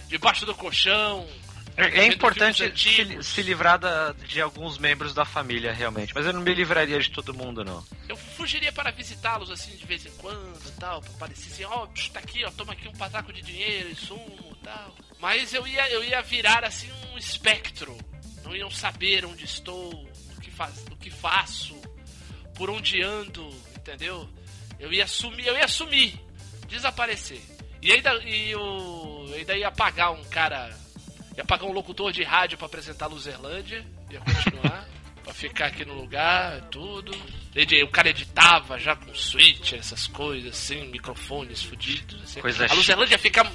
debaixo do colchão.
É, é importante se, se livrar da- de alguns membros da família, realmente. Mas eu não me livraria de todo mundo, não.
Eu fugiria para visitá-los assim de vez em quando e tal, pra parecer assim, ó, psh, tá aqui, ó, toma aqui um pataco de dinheiro e sumo e tal. Mas eu ia, eu ia virar assim um espectro. Não iam saber onde estou, o que, faz, o que faço, por onde ando, entendeu? Eu ia sumir, eu ia sumir, desaparecer. E ainda, e eu ainda ia pagar um cara, ia pagar um locutor de rádio para apresentar Luzerlândia, ia continuar. Pra ficar aqui no lugar, tudo. O cara editava já com switch, essas coisas, assim, microfones fudidos. Assim.
Coisa
a Luzerlândia fica.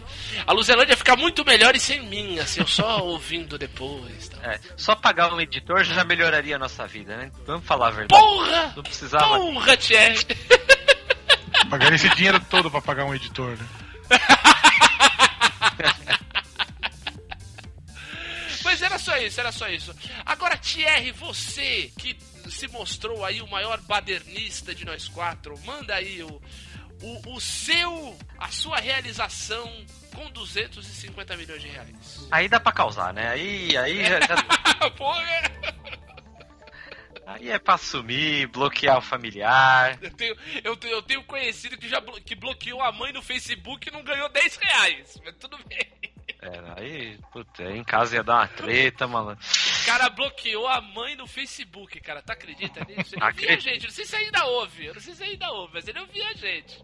A Luzerlândia fica muito melhor e sem mim, assim, eu só ouvindo depois. Tal.
É, só pagar um editor já melhoraria a nossa vida, né? Vamos falar a verdade.
Porra!
Não precisava.
Porra, Thierry!
Pagaria esse dinheiro todo pra pagar um editor, né?
Mas era só isso, era só isso. Agora, Thierry, você que se mostrou aí o maior badernista de nós quatro, manda aí o, o, o seu, a sua realização com 250 milhões de reais.
Aí dá pra causar, né? Aí, aí já, já-
Porra!
aí é pra sumir, bloquear o familiar.
Eu tenho, eu, tenho, eu tenho conhecido que já blo- que bloqueou a mãe no Facebook e não ganhou 10 reais. Mas tudo bem.
É, aí, puta, aí em casa ia dar uma treta, malandro.
O cara bloqueou a mãe no Facebook, cara. Tu acredita nisso? Ele ouvia a gente. Não sei se ainda ouve. Eu não sei se ainda ouve, mas ele ouvia a gente.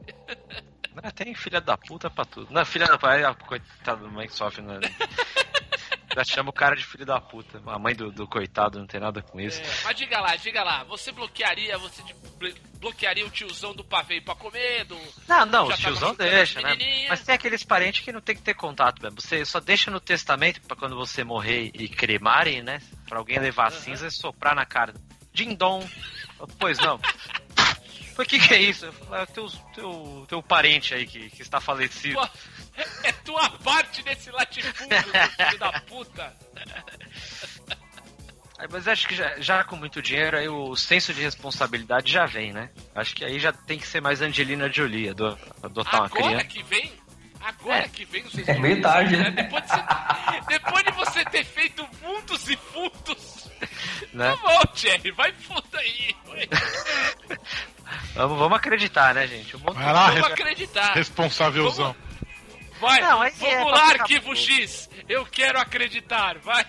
Ah, Tem filha da puta pra tudo. Não, filha da puta, ah, coitado da mãe que sofre, né? Já chama o cara de filho da puta. A mãe do, do coitado não tem nada com isso.
É, mas diga lá, diga lá, você bloquearia, você bloquearia o tiozão do pavê pra comer, do.
Não, não, o tiozão deixa, né? Mas tem aqueles parentes que não tem que ter contato mesmo. Você só deixa no testamento pra quando você morrer e cremarem, né? Pra alguém levar a cinza e soprar na cara. Dindom. Pois não. Foi que que é isso? É teu, teu, teu parente aí que, que está falecido.
Tua- é tua parte nesse latifúndio, filho da puta.
Mas acho que já, já com muito dinheiro, aí o senso de responsabilidade já vem, né? Acho que aí já tem que ser mais Angelina Jolie, ado- adotar uma
Agora
criança.
que vem. Agora que vem vocês
É meio tarde, né?
Depois de, você, depois de você ter feito fundos e fundos.
Né?
Tá bom, Thierry, vai fundo aí. vai.
Vamos, vamos acreditar, né, gente? Um
lá,
Vamos acreditar.
responsávelzão.
Vai,
Não,
vamos
é
lá,
pra ficar
arquivo. X. Eu quero acreditar, vai.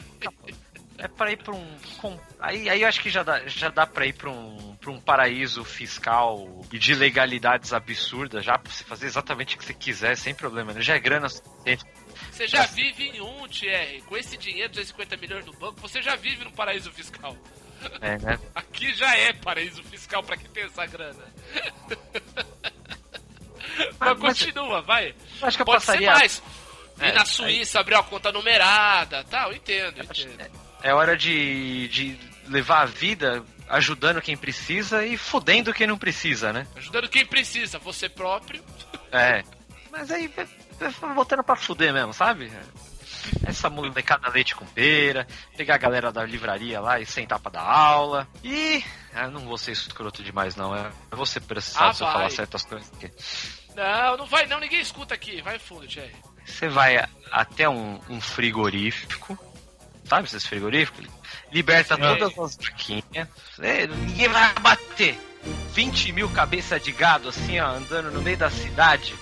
É pra ir pra um. com- aí, aí eu acho que já dá, já dá pra ir pra um, pra um paraíso fiscal e de legalidades absurdas, já pra você fazer exatamente o que você quiser, sem problema, né? Já é grana suficiente.
Você já vive em um, Thierry. Com esse dinheiro, 250 milhões no banco, você já vive no paraíso fiscal.
É, né?
Aqui já é paraíso fiscal pra quem tem essa grana. Mas
mas-
continua, vai.
Acho que eu
Pode
passaria.
ser mais.
É,
na Suíça, abrir uma conta numerada, tá? Eu entendo, eu entendo.
É hora de, de levar a vida ajudando quem precisa e fudendo quem não precisa, né?
Ajudando quem precisa, você próprio.
É. Mas aí, voltando pra fuder mesmo, sabe? Essa molecada leite com pera, pegar a galera da livraria lá e sentar pra dar aula. E. Ah, não vou ser escroto demais, não. é- Eu vou ser processado
Ah,
se eu falar certas coisas aqui.
Não, não vai não, ninguém escuta aqui. Vai fundo, Thierry.
Você vai até um, um frigorífico, sabe esses frigoríficos? Liberta
Sim.
todas as vaquinhas. É, Ninguém vai bater. 20 mil cabeças de gado assim, ó, andando no meio da cidade.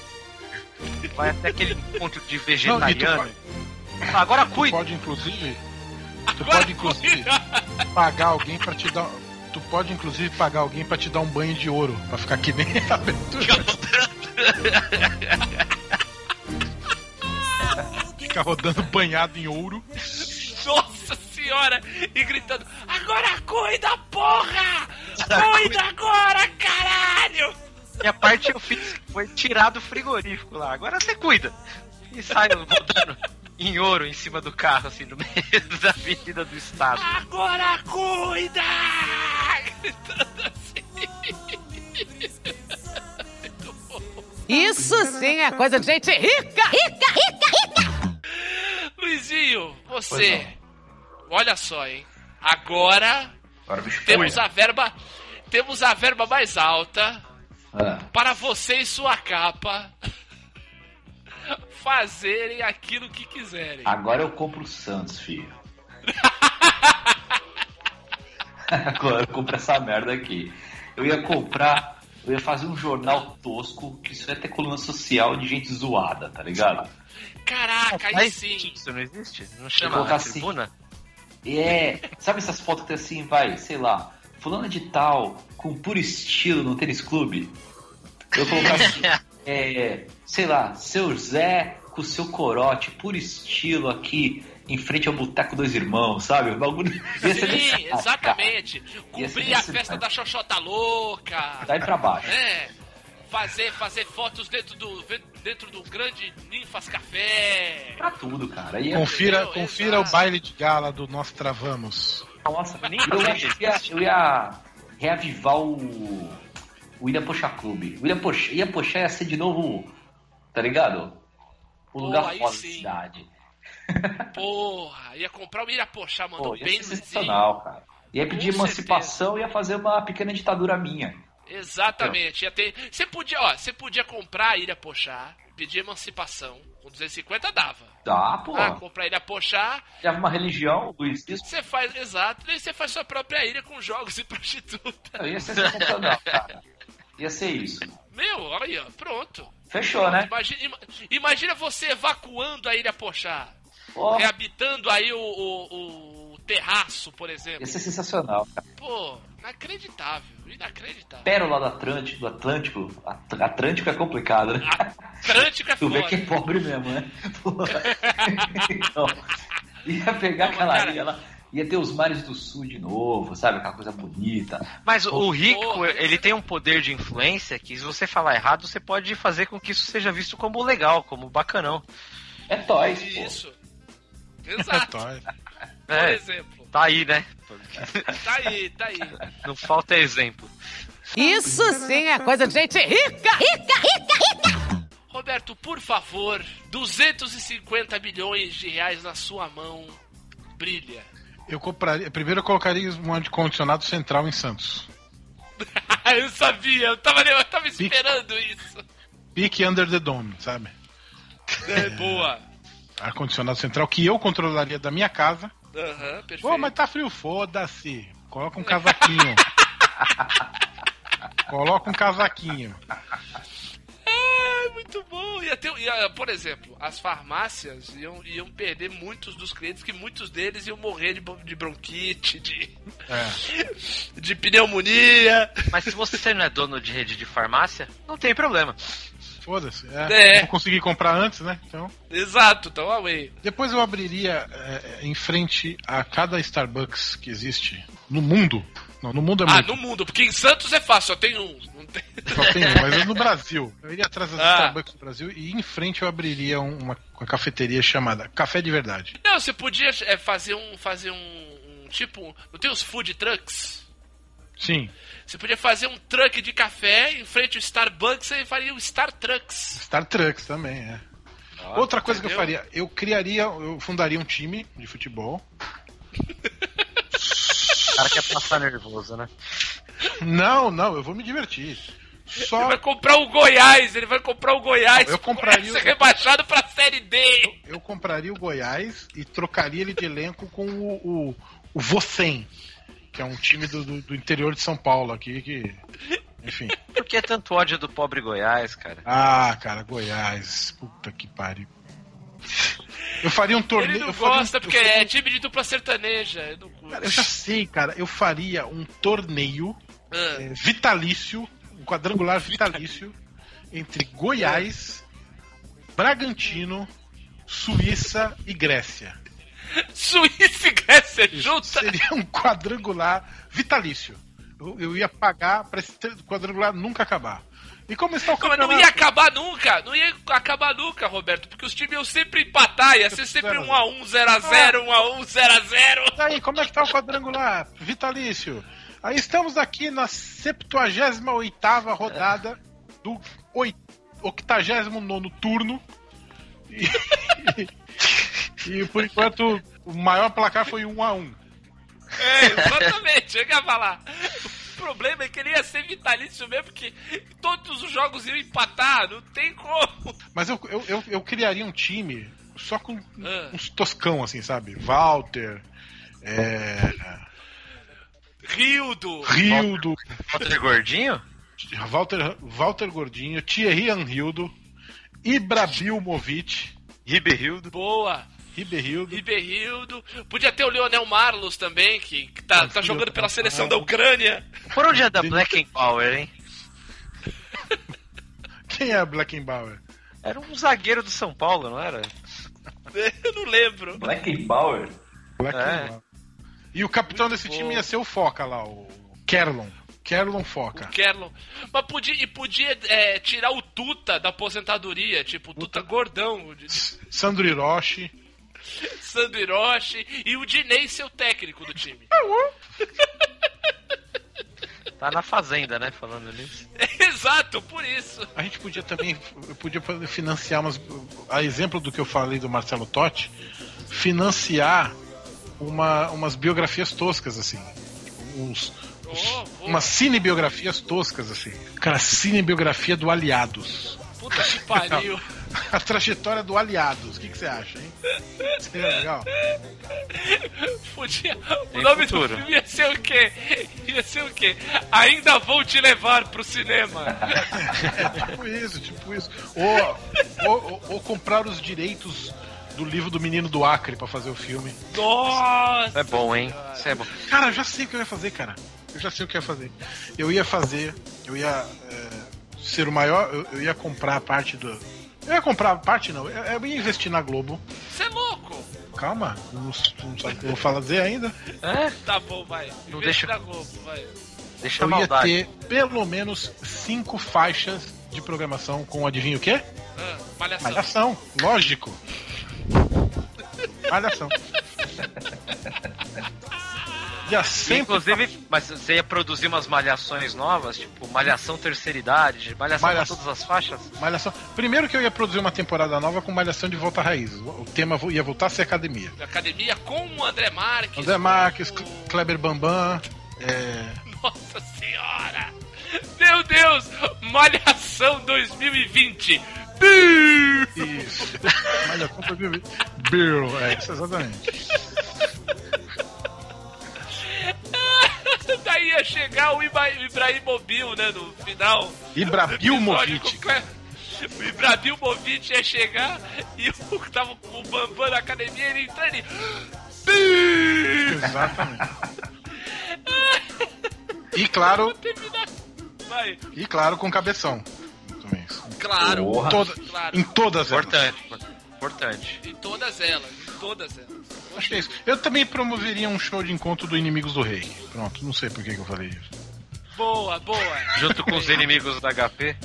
Vai até aquele encontro de
Não,
vegetariano.
po-
Agora
tu
cuida.
pode inclusive. Tu
Agora
pode inclusive pagar alguém pra te dar. Tu pode inclusive pagar alguém pra te dar um banho de ouro, pra ficar que nem a abertura. Ficar rodando banhado em ouro.
Nossa senhora! E gritando: Agora cuida, porra! Cuida agora, caralho!
E a parte eu fiz foi tirar do frigorífico lá. Agora você cuida. E sai rodando em ouro em cima do carro, assim, no meio da avenida do estado.
Agora cuida! Gritando assim.
Isso sim é coisa de gente rica! Rica, rica, rica!
Luizinho, você. Olha só, hein? Agora
Agora o bicho
temos
pega.
a verba. Temos a verba mais alta
Ah,
para você e sua capa fazerem aquilo que quiserem.
agora eu compro o Santos, filho. agora eu compro essa merda aqui. Eu ia comprar. Eu ia fazer um jornal tosco que isso ia ter coluna social de gente zoada, tá ligado?
Caraca, aí
Mas
sim.
Isso não existe? Não chama
colocar
a
assim.
tribuna?
E é. Sabe essas fotos que tem assim, vai, sei lá, fulano de tal, com puro estilo no tênis clube? Eu colocar assim, é, sei lá, seu Zé com seu corote, puro estilo aqui, em frente ao Boteco Dois Irmãos, sabe? O bagulho.
Sim,
cara,
exatamente.
Ser
Cumprir a festa da Xoxota Louca.
Daí pra baixo.
É. Fazer, fazer fotos dentro do, dentro do grande Ninfas Café.
Pra tudo, cara. Ia,
Confira,
Entendeu?
confira o baile de gala do Nós Travamos.
Nossa,
Nem
eu, ia, eu ia reavivar o. O William Poxa Clube. O William Poxa, ia Poxa ia ser de novo. Tá ligado? O
Pô,
lugar
aí
foda da
sim.
cidade.
Porra, ia comprar o Irapochá, mandou
Pô, ia
bem
sensacional, cara. Ia pedir
Com
emancipação e ia fazer uma pequena ditadura minha.
Exatamente. Ia ter. Você podia, ó, você podia comprar a Ilha Pochá, pedir emancipação. Com 250 dava.
Dá, pô.
Ah, comprar a Ilha Pochá,
Leva uma religião, Luiz. Isso
você faz, exato, e você faz sua própria ilha com jogos e prostituta.
ia ser sensacional, cara. Ia ser isso.
Meu, olha pronto.
Fechou, né?
Imagina, ima- imagina você evacuando a Ilha Pochá,
Ó,
reabitando aí o, o, o terraço, por exemplo.
ia ser sensacional, cara.
Pô, inacreditável, inacreditável.
Pérola do Atlântico, do Atlântico. At- Atlântico é complicado, né?
Atlântico é
Tu vê que é
foda.
pobre mesmo, né? Pô. então, Ia pegar
Não,
aquela
cara-
ilha lá. Ia ter os mares do sul de novo, sabe? Aquela coisa bonita.
Mas o rico,
Porra.
ele tem um poder de influência que se você falar errado, você pode fazer com que isso seja visto como legal, como bacanão.
É toys, pô.
Isso. Exato.
Toys.
Por
É,
exemplo.
tá aí, né?
Tá aí, tá aí.
Não falta exemplo.
Isso sim é coisa de gente rica! Rica, rica, rica!
Roberto, por favor, 250 milhões de reais na sua mão. Brilha.
Eu compraria. Primeiro eu colocaria um ar-condicionado central em Santos.
eu sabia, eu tava, eu tava esperando isso.
Pique under the dome, sabe?
É, boa.
Ar-condicionado central que eu controlaria da minha casa.
Aham, perfeito.
Pô, mas tá frio, foda-se. Coloca um casaquinho. Coloca um casaquinho.
É, muito bom. Ia ter, ia, por exemplo, as farmácias iam, iam perder muitos dos clientes, que muitos deles iam morrer de, de bronquite, de,
É.
de pneumonia.
Mas se você não é dono de rede de farmácia, não tem problema.
Foda-se.
É.
É. Vou conseguir comprar antes, né? Então.
Exato, então away.
Depois eu abriria é, em frente a cada Starbucks que existe no mundo. Não, no mundo é
Ah,
muito.
no mundo, porque em Santos é fácil, só tem um. Tem...
Só tem um, mas é no Brasil. Eu iria atrás das
Ah.
Starbucks no Brasil e em frente eu abriria um- uma, uma cafeteria chamada Café de Verdade.
Não, você podia é, fazer um. fazer um, um tipo. Não tem os food trucks?
Sim.
Você podia fazer um truck de café em frente ao Starbucks e faria o Star Trucks.
Star Trucks também, é. Outra coisa que eu
entendeu?
faria, eu criaria, eu fundaria um time de futebol.
O cara quer passar nervoso, né?
Não, não, eu vou me divertir.
Ele
Só
vai comprar o Goiás, ele vai comprar o Goiás.
Não, eu compraria o-
ser rebaixado pra Série D.
eu compraria o Goiás e trocaria ele de elenco com o, o, o Vocem, que é um time do, do, do interior de São Paulo aqui, que. Enfim.
Por que tanto ódio do pobre Goiás, cara?
Ah, cara, Goiás. Puta que pariu. Eu faria um torneio.
Ele não
um-
gosta
eu
porque
faria
é
um-
time de dupla sertaneja. Eu curto.
Cara, eu já sei, cara. Eu faria um torneio
Ah,
é, vitalício, um quadrangular vitalício, entre Goiás, Bragantino, Suíça e Grécia.
Suíça e Grécia
Isso
junta.
Seria um quadrangular vitalício. Eu, eu ia pagar pra esse quadrangular nunca acabar. E como está o
Mas
campeonato?
não ia acabar nunca, não ia acabar nunca, Roberto, porque os times iam sempre empatar, ia ser sempre 1x1, 0x0, 1x1, 0x0.
E aí, como é que tá o quadrangular vitalício? Aí estamos aqui na 78ª rodada do oi- 89º turno. E, e, por enquanto o maior placar foi 1 a 1.
É, exatamente, eu ia falar. O problema é que ele ia ser vitalício mesmo, porque todos os jogos iam empatar, não tem como.
Mas eu, eu, eu, eu criaria um time só com
Ah.
uns toscão assim, sabe? Walter, é,
Rildo.
Rildo,
Walter Gordinho?
Walter, Walter Gordinho, Thierry Anrildo, Ibrahimovic,
Ribeirildo.
Boa.
Ribeirildo.
Riberildo. Podia ter o Leonel Marlos também, que, tá, tá jogando pela seleção da Ucrânia.
Por onde é da Black and Power, hein?
Quem é Blackenbauer?
Era um zagueiro do São Paulo, não era?
Eu não lembro.
Black Power?
Blackenbauer. E o capitão desse
Pô.
time ia ser o Foca lá, o Kerlon. Kerlon Foca.
Kerlon. Mas podia, e podia é, tirar o Tuta da aposentadoria, tipo, o Tuta gordão, de- de
Sandro Hiroshi.
Sandro Hiroshi, e o Dinei ser o técnico do time.
Tá na fazenda, né? Falando nisso.
Exato, por isso.
A gente podia também eu podia financiar umas. A exemplo do que eu falei do Marcelo Totti, financiar uma, umas biografias toscas, assim. Uns, uns-
Oh, boa.
umas cinebiografias toscas, assim. Cara, cinebiografia do Aliados.
Puta que pariu.
A trajetória do Aliados. O que, que você acha, hein? Seria legal?
Podia. O
Tem
nome
futuro.
do filme ia ser o quê? Ia ser o quê? Ainda vou te levar pro cinema.
tipo isso, tipo isso. Ou, ou, ou- comprar os direitos do livro do Menino do Acre pra fazer o filme.
Nossa!
É bom, hein? Isso é bom.
Cara, eu já sei o que eu ia fazer, cara. Eu já sei o que eu ia fazer. Eu ia fazer, eu ia é, ser o maior, eu, eu ia comprar a parte do. Eu ia comprar parte, não, eu, eu ia investir na Globo.
Você é louco!
calma. Não, não sabe o que eu vou fazer ainda.
É?
Tá bom, vai.
Não
Investe
deixa-
da Globo, vai.
Deixa
Eu ia
maldade.
ter pelo menos cinco faixas de programação com adivinha o quê?
Ah, malhação.
Malhação, lógico. Malhação. Já sempre.
Inclusive, mas você ia produzir umas malhações novas, tipo malhação terceira idade, malhação
Malha-
todas as faixas?
Malhação. Primeiro que eu ia produzir uma temporada nova com Malhação de volta à raiz. O tema ia voltar a ser academia.
Academia com o André Marques.
André Marques, Kleber Bambam. É...
Nossa senhora! Meu Deus! Malhação 2020!
Isso. Malhação pra Bill. Bill, é isso exatamente.
Ia chegar o Iba- Ibrahimobil, né, no final.
Ibrahimovic.
O Ibrahimovic ia chegar e o tava com o Bambam na academia ele entrando e...
Exatamente. E claro,
Vai.
e claro com cabeção.
Claro,
Em toda-
claro.
Em todas elas.
Importante, importante.
Em todas elas, em todas elas.
Acho que é isso. Eu também promoveria um show de encontro do Inimigos do Rei. Pronto, não sei por que, que eu falei isso.
Boa, boa.
Junto com os inimigos da HP.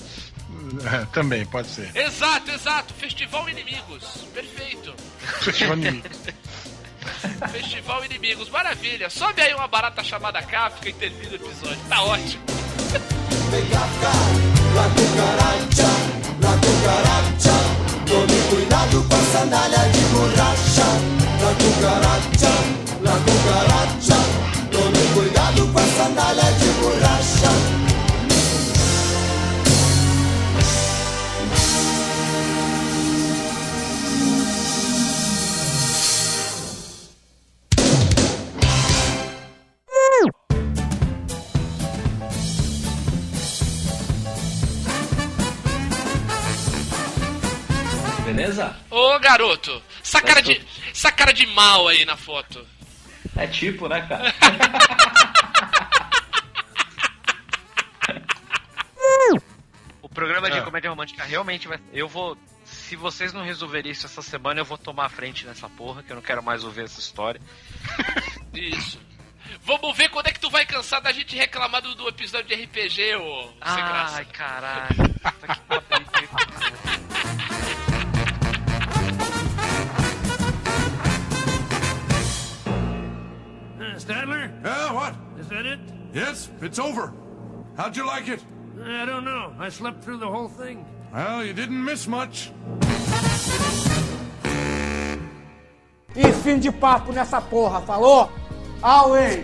É, também, pode ser.
Exato, exato. Festival Inimigos. Perfeito.
Festival Inimigo.
Festival Inimigos. Maravilha. Sobe aí uma barata chamada Kafka e termina o episódio. Tá ótimo.
Tome cuidado com a sandália de borracha La cucaracha, la cucaracha Tome cuidado com a
Beleza?
Ô, garoto. Essa cara, de, essa cara de mal aí na foto.
É tipo, né, cara?
O programa de
É.
comédia romântica realmente vai. Eu vou. Se vocês não resolverem isso essa semana, eu vou tomar a frente nessa porra, que eu não quero mais ouvir essa história.
Isso. Vamos ver quando é que tu vai cansar da gente reclamar do, do episódio de RPG, ô.
Ai, caralho.
Stadler?
Yeah, what?
Is that it?
Yes, it's over. How'd you like it?
I don't know. I slept through the whole thing.
Well, you didn't miss much.
E fim de papo nessa porra, falou? Away!